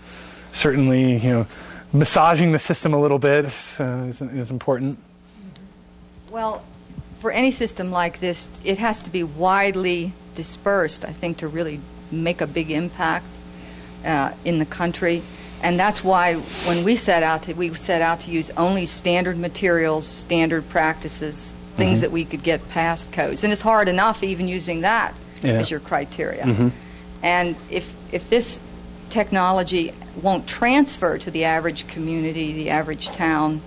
certainly you know massaging the system a little bit uh, is, is important. Well, for any system like this, it has to be widely dispersed, I think, to really make a big impact uh, in the country. And that's why when we set out to, we set out to use only standard materials, standard practices, things Mhm. that we could get past codes. And it's hard enough even using that Yeah. as your criteria. Mhm. And if, if this technology won't transfer to the average community, the average town,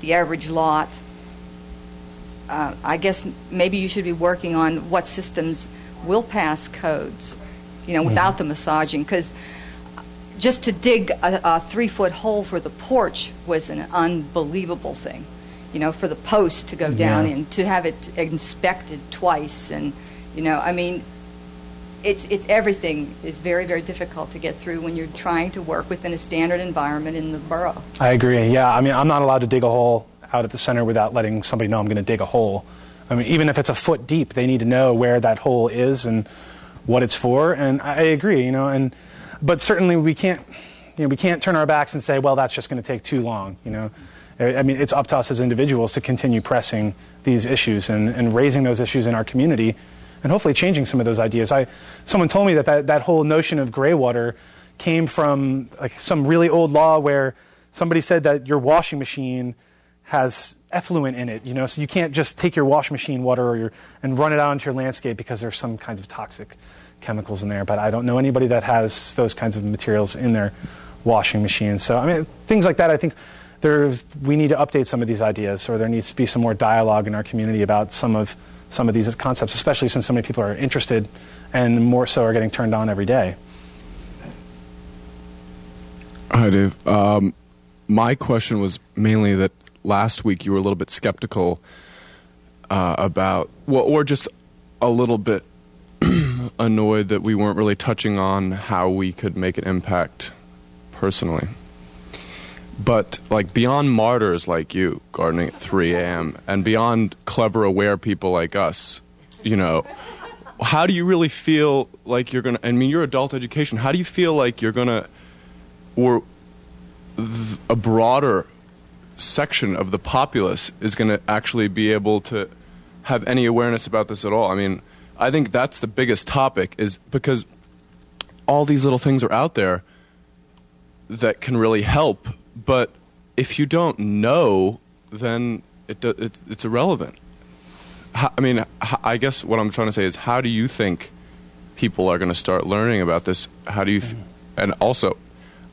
the average lot, uh, I guess maybe you should be working on what systems will pass codes, you know, without the massaging. Because just to dig a, a three foot hole for the porch was an unbelievable thing. You know, for the post to go down Yeah. and to have it inspected twice, and you know, I mean, it's it's everything is very very difficult to get through when you're trying to work within a standard environment in the borough. I agree. Yeah, I mean, I'm not allowed to dig a hole out at the center without letting somebody know I'm going to dig a hole. I mean, even if it's a foot deep, they need to know where that hole is and what it's for. And I agree, you know. And but certainly we can't, you know, we can't turn our backs and say, well, that's just going to take too long. You know, I I mean, it's up to us as individuals to continue pressing these issues and, and raising those issues in our community, and hopefully changing some of those ideas. I someone told me that that, that whole notion of gray water came from like some really old law where somebody said that your washing machine has effluent in it, you know, so you can't just take your washing machine water or your, and run it out into your landscape because there's some kinds of toxic chemicals in there. But I don't know anybody that has those kinds of materials in their washing machine. So I mean, things like that. I think there's we need to update some of these ideas, or there needs to be some more dialogue in our community about some of some of these concepts, especially since so many people are interested and more so are getting turned on every day. Hi, Dave. Um, my question was mainly that last week you were a little bit skeptical uh, about, well, or just a little bit annoyed that we weren't really touching on how we could make an impact personally. But like beyond martyrs like you, gardening at 3 a.m., and beyond clever, aware people like us, you know, how do you really feel like you're gonna? I mean, you're adult education. How do you feel like you're gonna, or th- a broader section of the populace is to actually be able to have any awareness about this at all? I mean, I think that's the biggest topic, is because all these little things are out there that can really help, but if you don't know, then it, it it's irrelevant. I mean, I guess what I'm trying to say is, how do you think people are going to start learning about this? How do you, f- and also,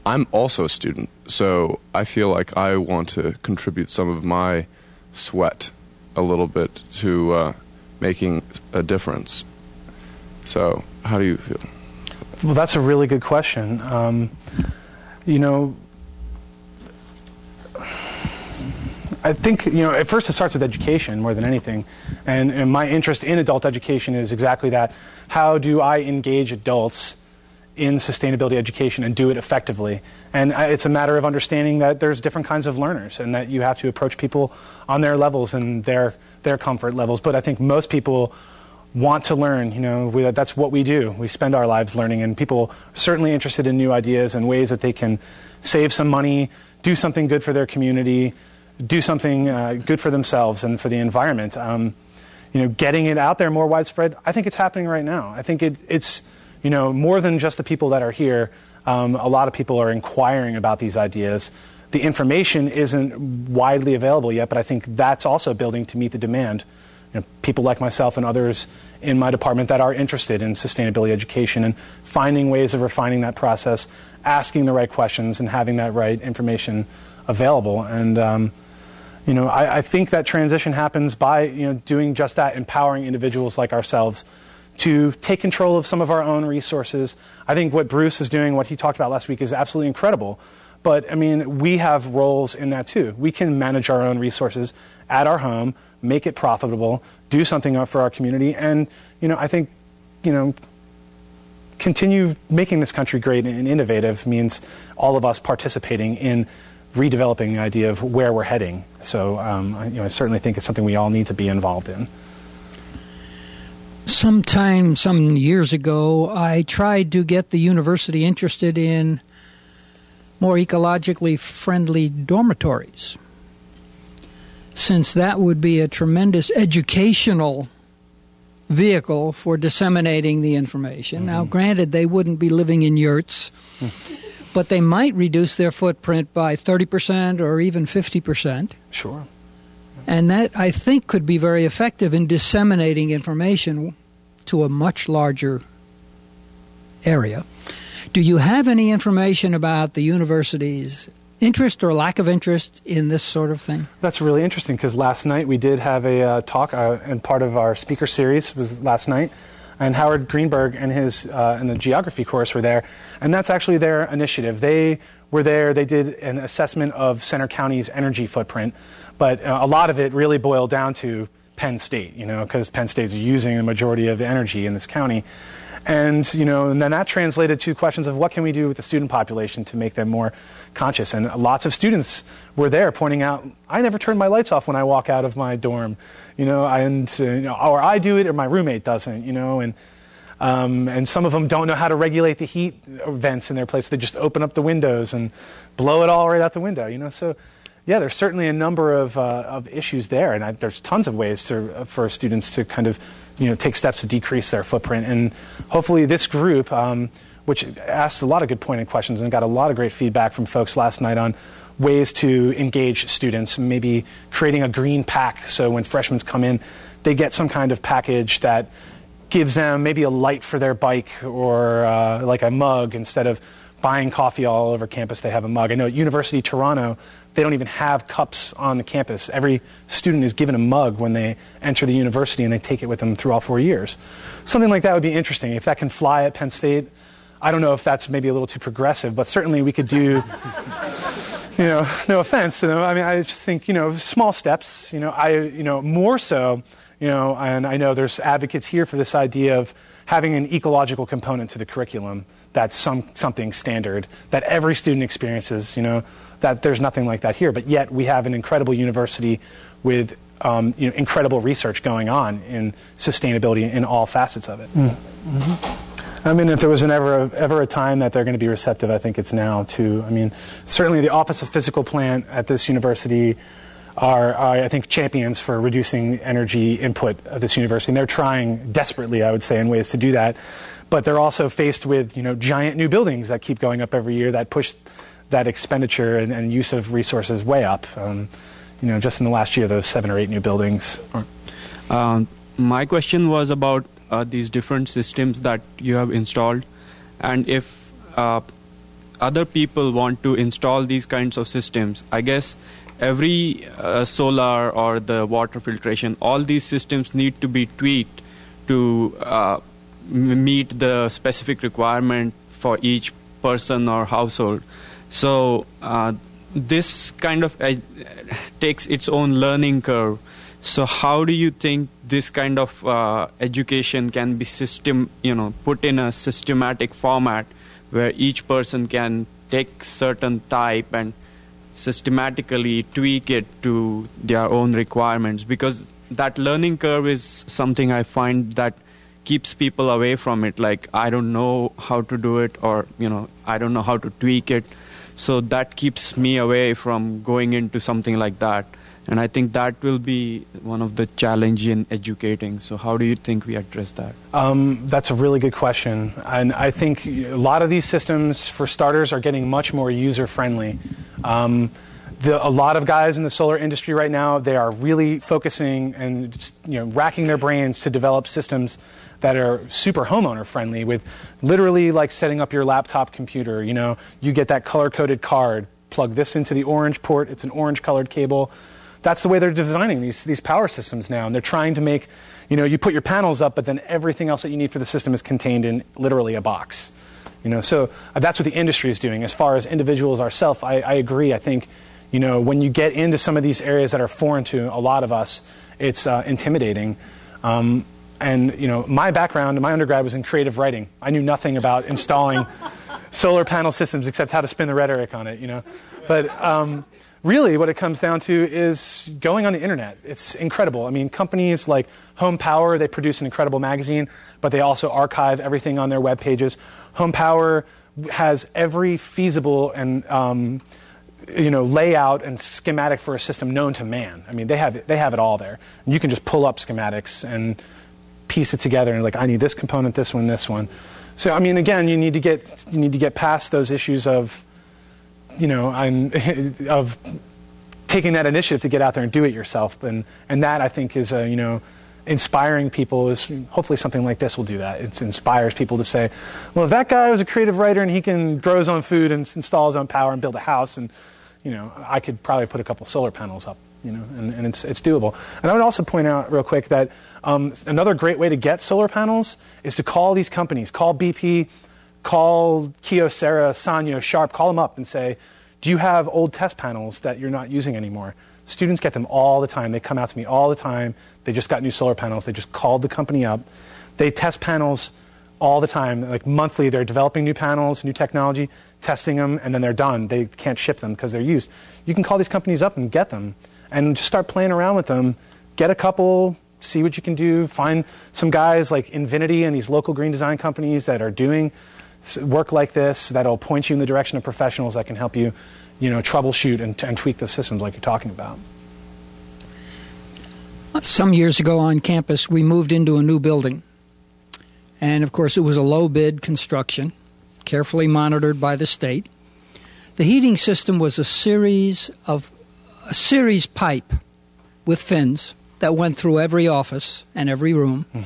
I'm also a student, so I feel like I want to contribute some of my sweat a little bit to uh, making a difference. So, how do you feel? Well, that's a really good question. Um, you know, I think you know at first it starts with education more than anything, and, and, my interest in adult education is exactly that. How do I engage adults in sustainability education and do it effectively? And it's a matter of understanding that there's different kinds of learners, and that you have to approach people on their levels and their their comfort levels. But I think most people want to learn. You know, we, that's what we do. We spend our lives learning, and people are certainly interested in new ideas and ways that they can save some money, do something good for their community do something uh, good for themselves and for the environment. Um, you know, getting it out there more widespread. I think it's happening right now. I think it, it's you know more than just the people that are here. Um, a lot of people are inquiring about these ideas. The information isn't widely available yet, but I think that's also building to meet the demand. You know, people like myself and others in my department that are interested in sustainability education and finding ways of refining that process, asking the right questions, and having that right information available. And um, you know, I, I, think that transition happens by you know doing just that, empowering individuals like ourselves to take control of some of our own resources. I think what Bruce is doing, what he talked about last week, is absolutely incredible. But I mean, we have roles in that too. We can manage our own resources at our home, make it profitable, do something for our community, and you know, I think you know continue making this country great and innovative means all of us participating in redeveloping the idea of where we're heading. So um, I, you know, I certainly think it's something we all need to be involved in. Sometime, some years ago, I tried to get the university interested in more ecologically friendly dormitories, since that would be a tremendous educational vehicle for disseminating the information. Mm-hmm. Now, granted, they wouldn't be living in yurts. but they might reduce their footprint by 30% or even 50%. Sure. And that, I think, could be very effective in disseminating information to a much larger area. Do you have any information about the university's interest or lack of interest in this sort of thing? That's really interesting because last night we did have a uh, talk, uh, and part of our speaker series was last night and Howard Greenberg and his uh, and the geography course were there, and that's actually their initiative. They were there. They did an assessment of Centre County's energy footprint, but uh, a lot of it really boiled down to Penn State, you know, because Penn State's using the majority of the energy in this county. And you know, and then that translated to questions of what can we do with the student population to make them more conscious. And lots of students were there pointing out, I never turn my lights off when I walk out of my dorm you know, and uh, or I do it or my roommate doesn't, you know, and um, and some of them don't know how to regulate the heat vents in their place. They just open up the windows and blow it all right out the window, you know. So, yeah, there's certainly a number of uh, of issues there, and I, there's tons of ways to, for students to kind of you know take steps to decrease their footprint. And hopefully, this group, um, which asked a lot of good pointed questions and got a lot of great feedback from folks last night on ways to engage students, maybe creating a green pack so when freshmen come in, they get some kind of package that gives them maybe a light for their bike or uh, like a mug instead of buying coffee all over campus, they have a mug. I know at University Toronto, they don't even have cups on the campus. Every student is given a mug when they enter the university and they take it with them through all four years. Something like that would be interesting. If that can fly at Penn State, I don't know if that's maybe a little too progressive, but certainly we could do you know, no offense to them. I mean, I just think, you know, small steps, you know, I, you know, more so, you know, and I know there's advocates here for this idea of having an ecological component to the curriculum that's some, something standard that every student experiences, you know, that there's nothing like that here. But yet we have an incredible university with um, you know, incredible research going on in sustainability in all facets of it. Mm-hmm. I mean, if there was an ever ever a time that they're going to be receptive, I think it's now. Too. I mean, certainly the Office of Physical Plant at this university are, are, I think, champions for reducing energy input of this university, and they're trying desperately, I would say, in ways to do that. But they're also faced with you know giant new buildings that keep going up every year that push that expenditure and, and use of resources way up. Um, you know, just in the last year, those seven or eight new buildings. Um, my question was about uh, these different systems that you have installed and if uh, other people want to install these kinds of systems i guess every uh, solar or the water filtration all these systems need to be tweaked to uh, meet the specific requirement for each person or household. So uh, this kind of uh, takes its own learning curve. So how do you think this kind of uh, education can be system, you know, put in a systematic format where each person can take certain type and systematically tweak it to their own requirements. Because that learning curve is something I find that keeps people away from it. Like I don't know how to do it or you know I don't know how to tweak it. So that keeps me away from going into something like that and I think that will be one of the challenge in educating so how do you think we address that Um, that's a really good question. And I think a lot of these systems, for starters, are getting much more user friendly. Um, the, a lot of guys in the solar industry right now, they are really focusing and you know, racking their brains to develop systems that are super homeowner friendly with literally like setting up your laptop computer. You know, you get that color coded card, plug this into the orange port, it's an orange colored cable. That's the way they're designing these, these power systems now. And they're trying to make, you know, you put your panels up, but then everything else that you need for the system is contained in literally a box. You know, so uh, that's what the industry is doing. As far as individuals ourselves, I, I agree. I think, you know, when you get into some of these areas that are foreign to a lot of us, it's uh, intimidating. Um, and you know, my background, my undergrad was in creative writing. I knew nothing about installing solar panel systems except how to spin the rhetoric on it. You know, but um, really, what it comes down to is going on the internet. It's incredible. I mean, companies like Home Power they produce an incredible magazine, but they also archive everything on their web pages. Home Power has every feasible and um, you know layout and schematic for a system known to man. I mean, they have it, they have it all there. And you can just pull up schematics and piece it together and like I need this component, this one, this one. So I mean, again, you need to get you need to get past those issues of you know I'm, of taking that initiative to get out there and do it yourself, and and that I think is you know inspiring people is hopefully something like this will do that. It inspires people to say, well, if that guy was a creative writer and he can grow his own food and install his own power and build a house, and you know, I could probably put a couple solar panels up, you know, and, and it's it's doable. And I would also point out real quick that um, another great way to get solar panels is to call these companies, call BP, call Kyocera, Sanyo, Sharp, call them up and say, do you have old test panels that you're not using anymore? Students get them all the time. They come out to me all the time. They just got new solar panels. They just called the company up. They test panels all the time. Like monthly, they're developing new panels, new technology, testing them, and then they're done. They can't ship them because they're used. You can call these companies up and get them and just start playing around with them. Get a couple, see what you can do. Find some guys like Envinity and these local green design companies that are doing work like this that'll point you in the direction of professionals that can help you, you know, troubleshoot and, and tweak the systems like you're talking about. Some years ago on campus, we moved into a new building. And of course, it was a low bid construction, carefully monitored by the state. The heating system was a series of a series pipe with fins that went through every office and every room. Hmm.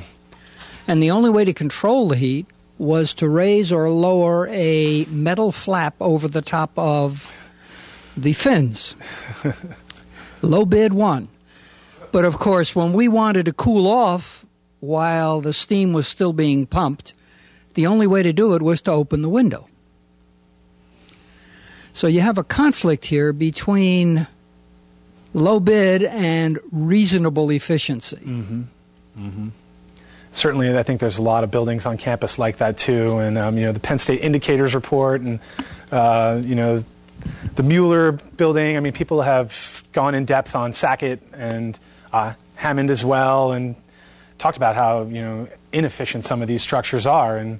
And the only way to control the heat was to raise or lower a metal flap over the top of the fins. Low bid won. But of course, when we wanted to cool off while the steam was still being pumped, the only way to do it was to open the window. So you have a conflict here between low bid and reasonable efficiency. Mm-hmm. Mm-hmm. Certainly, I think there's a lot of buildings on campus like that too, and um, you know the Penn State Indicators Report, and uh, you know the Mueller building. I mean, people have gone in depth on Sackett and uh, Hammond as well, and talked about how you know inefficient some of these structures are, and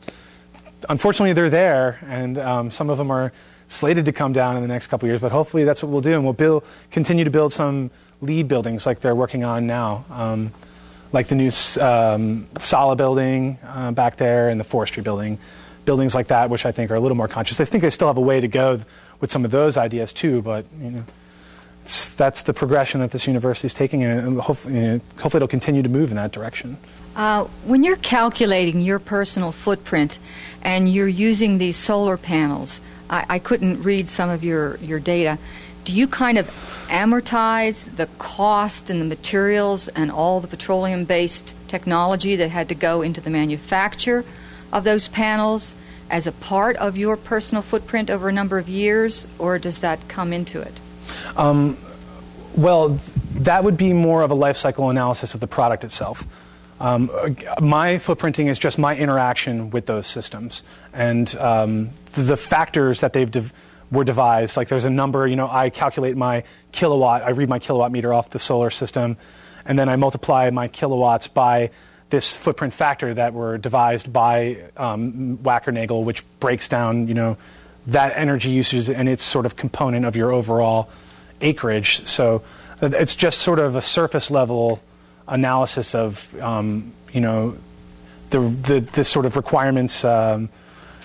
unfortunately they're there, and um, some of them are slated to come down in the next couple of years. But hopefully that's what we'll do, and we'll build, continue to build some LEED buildings like they're working on now, um, like the new um, Sala building uh, back there and the Forestry building, buildings like that, which I think are a little more conscious. I think they still have a way to go with some of those ideas too, but you know that's the progression that this university is taking, and hopefully, you know, hopefully it'll continue to move in that direction. Uh, when you're calculating your personal footprint and you're using these solar panels, I, I couldn't read some of your, your data. Do you kind of amortize the cost and the materials and all the petroleum based technology that had to go into the manufacture of those panels as a part of your personal footprint over a number of years, or does that come into it? Um, well, that would be more of a life cycle analysis of the product itself. Um, my footprinting is just my interaction with those systems and um, the, factors that they've de- were devised. Like there's a number, you know, I calculate my kilowatt, I read my kilowatt meter off the solar system, and then I multiply my kilowatts by this footprint factor that were devised by um, Wackernagel, which breaks down, you know, that energy usage and its sort of component of your overall acreage. So it's just sort of a surface level analysis of, um, you know, the, the, the, sort of requirements, um,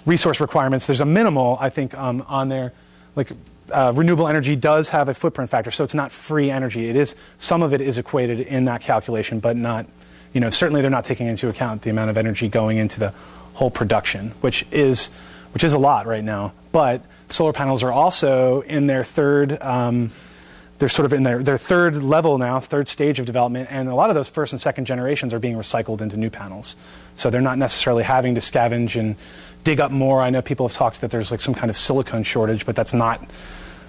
resource requirements. There's a minimal, I think, um, on there. Like uh, renewable energy does have a footprint factor, so it's not free energy. It is some of it is equated in that calculation, but not, you know, certainly they're not taking into account the amount of energy going into the whole production, which is which is a lot right now. But solar panels are also in their third. Um, they're sort of in their, their third level now, third stage of development, and a lot of those first and second generations are being recycled into new panels. So they're not necessarily having to scavenge and dig up more. I know people have talked that there's like some kind of silicone shortage, but that's not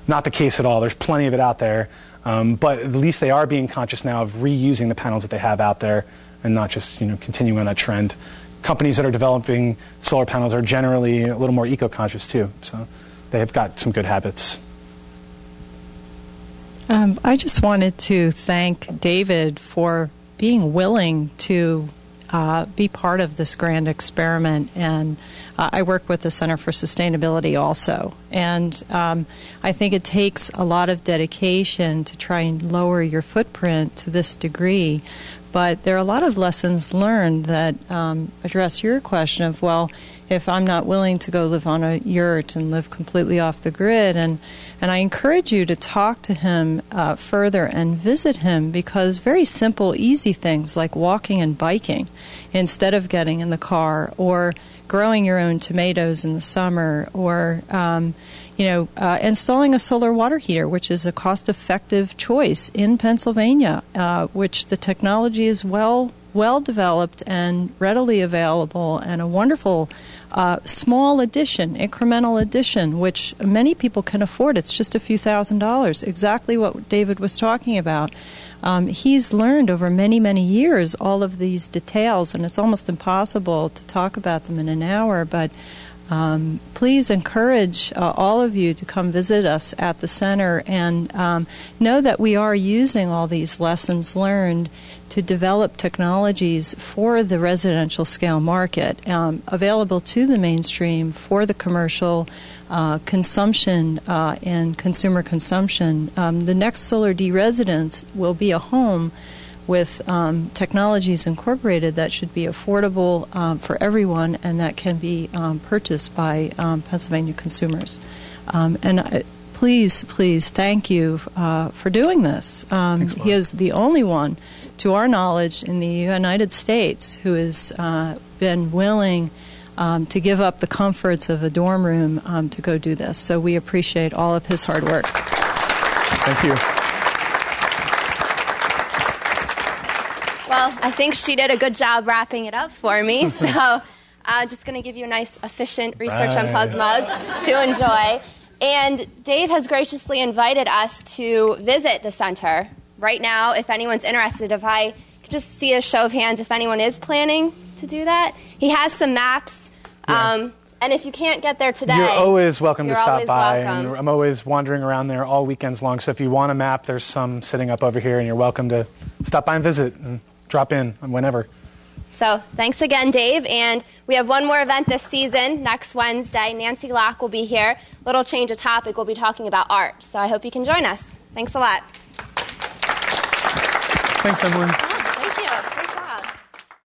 not the case at all. There's plenty of it out there, um, but at least they are being conscious now of reusing the panels that they have out there, and not just you know continuing on that trend. Companies that are developing solar panels are generally a little more eco-conscious too, so they have got some good habits. Um, I just wanted to thank David for being willing to uh, be part of this grand experiment. And uh, I work with the Center for Sustainability also. And um, I think it takes a lot of dedication to try and lower your footprint to this degree. But there are a lot of lessons learned that um, address your question of, well, if I'm not willing to go live on a yurt and live completely off the grid. And, and I encourage you to talk to him uh, further and visit him because very simple, easy things like walking and biking instead of getting in the car or growing your own tomatoes in the summer or um, you know uh, installing a solar water heater which is a cost effective choice in pennsylvania uh, which the technology is well well developed and readily available and a wonderful uh, small addition, incremental addition, which many people can afford. It's just a few thousand dollars. Exactly what David was talking about. Um, he's learned over many, many years all of these details, and it's almost impossible to talk about them in an hour, but um, please encourage uh, all of you to come visit us at the center and um, know that we are using all these lessons learned to develop technologies for the residential scale market um, available to the mainstream for the commercial uh, consumption uh, and consumer consumption. Um, the next Solar D residence will be a home with um, technologies incorporated that should be affordable um, for everyone and that can be um, purchased by um, Pennsylvania consumers. Um, and uh, please, please, thank you uh, for doing this. Um, he is the only one, to our knowledge, in the United States who has uh, been willing. to give up the comforts of a dorm room to go do this. So we appreciate all of his hard work. Thank you. Well, I think she did a good job wrapping it up for me. So I'm uh, just going to give you a nice, efficient Research right. Unplugged mug to enjoy. And Dave has graciously invited us to visit the center right now. If anyone's interested, if I could just see a show of hands, if anyone is planning to do that, he has some maps. Yeah. Um, and if you can't get there today, you're always welcome you're to stop by. Welcome. I'm always wandering around there all weekends long. So if you want a map, there's some sitting up over here, and you're welcome to stop by and visit and drop in whenever. So thanks again, Dave. And we have one more event this season next Wednesday. Nancy Locke will be here. Little change of topic. We'll be talking about art. So I hope you can join us. Thanks a lot. Thanks, everyone.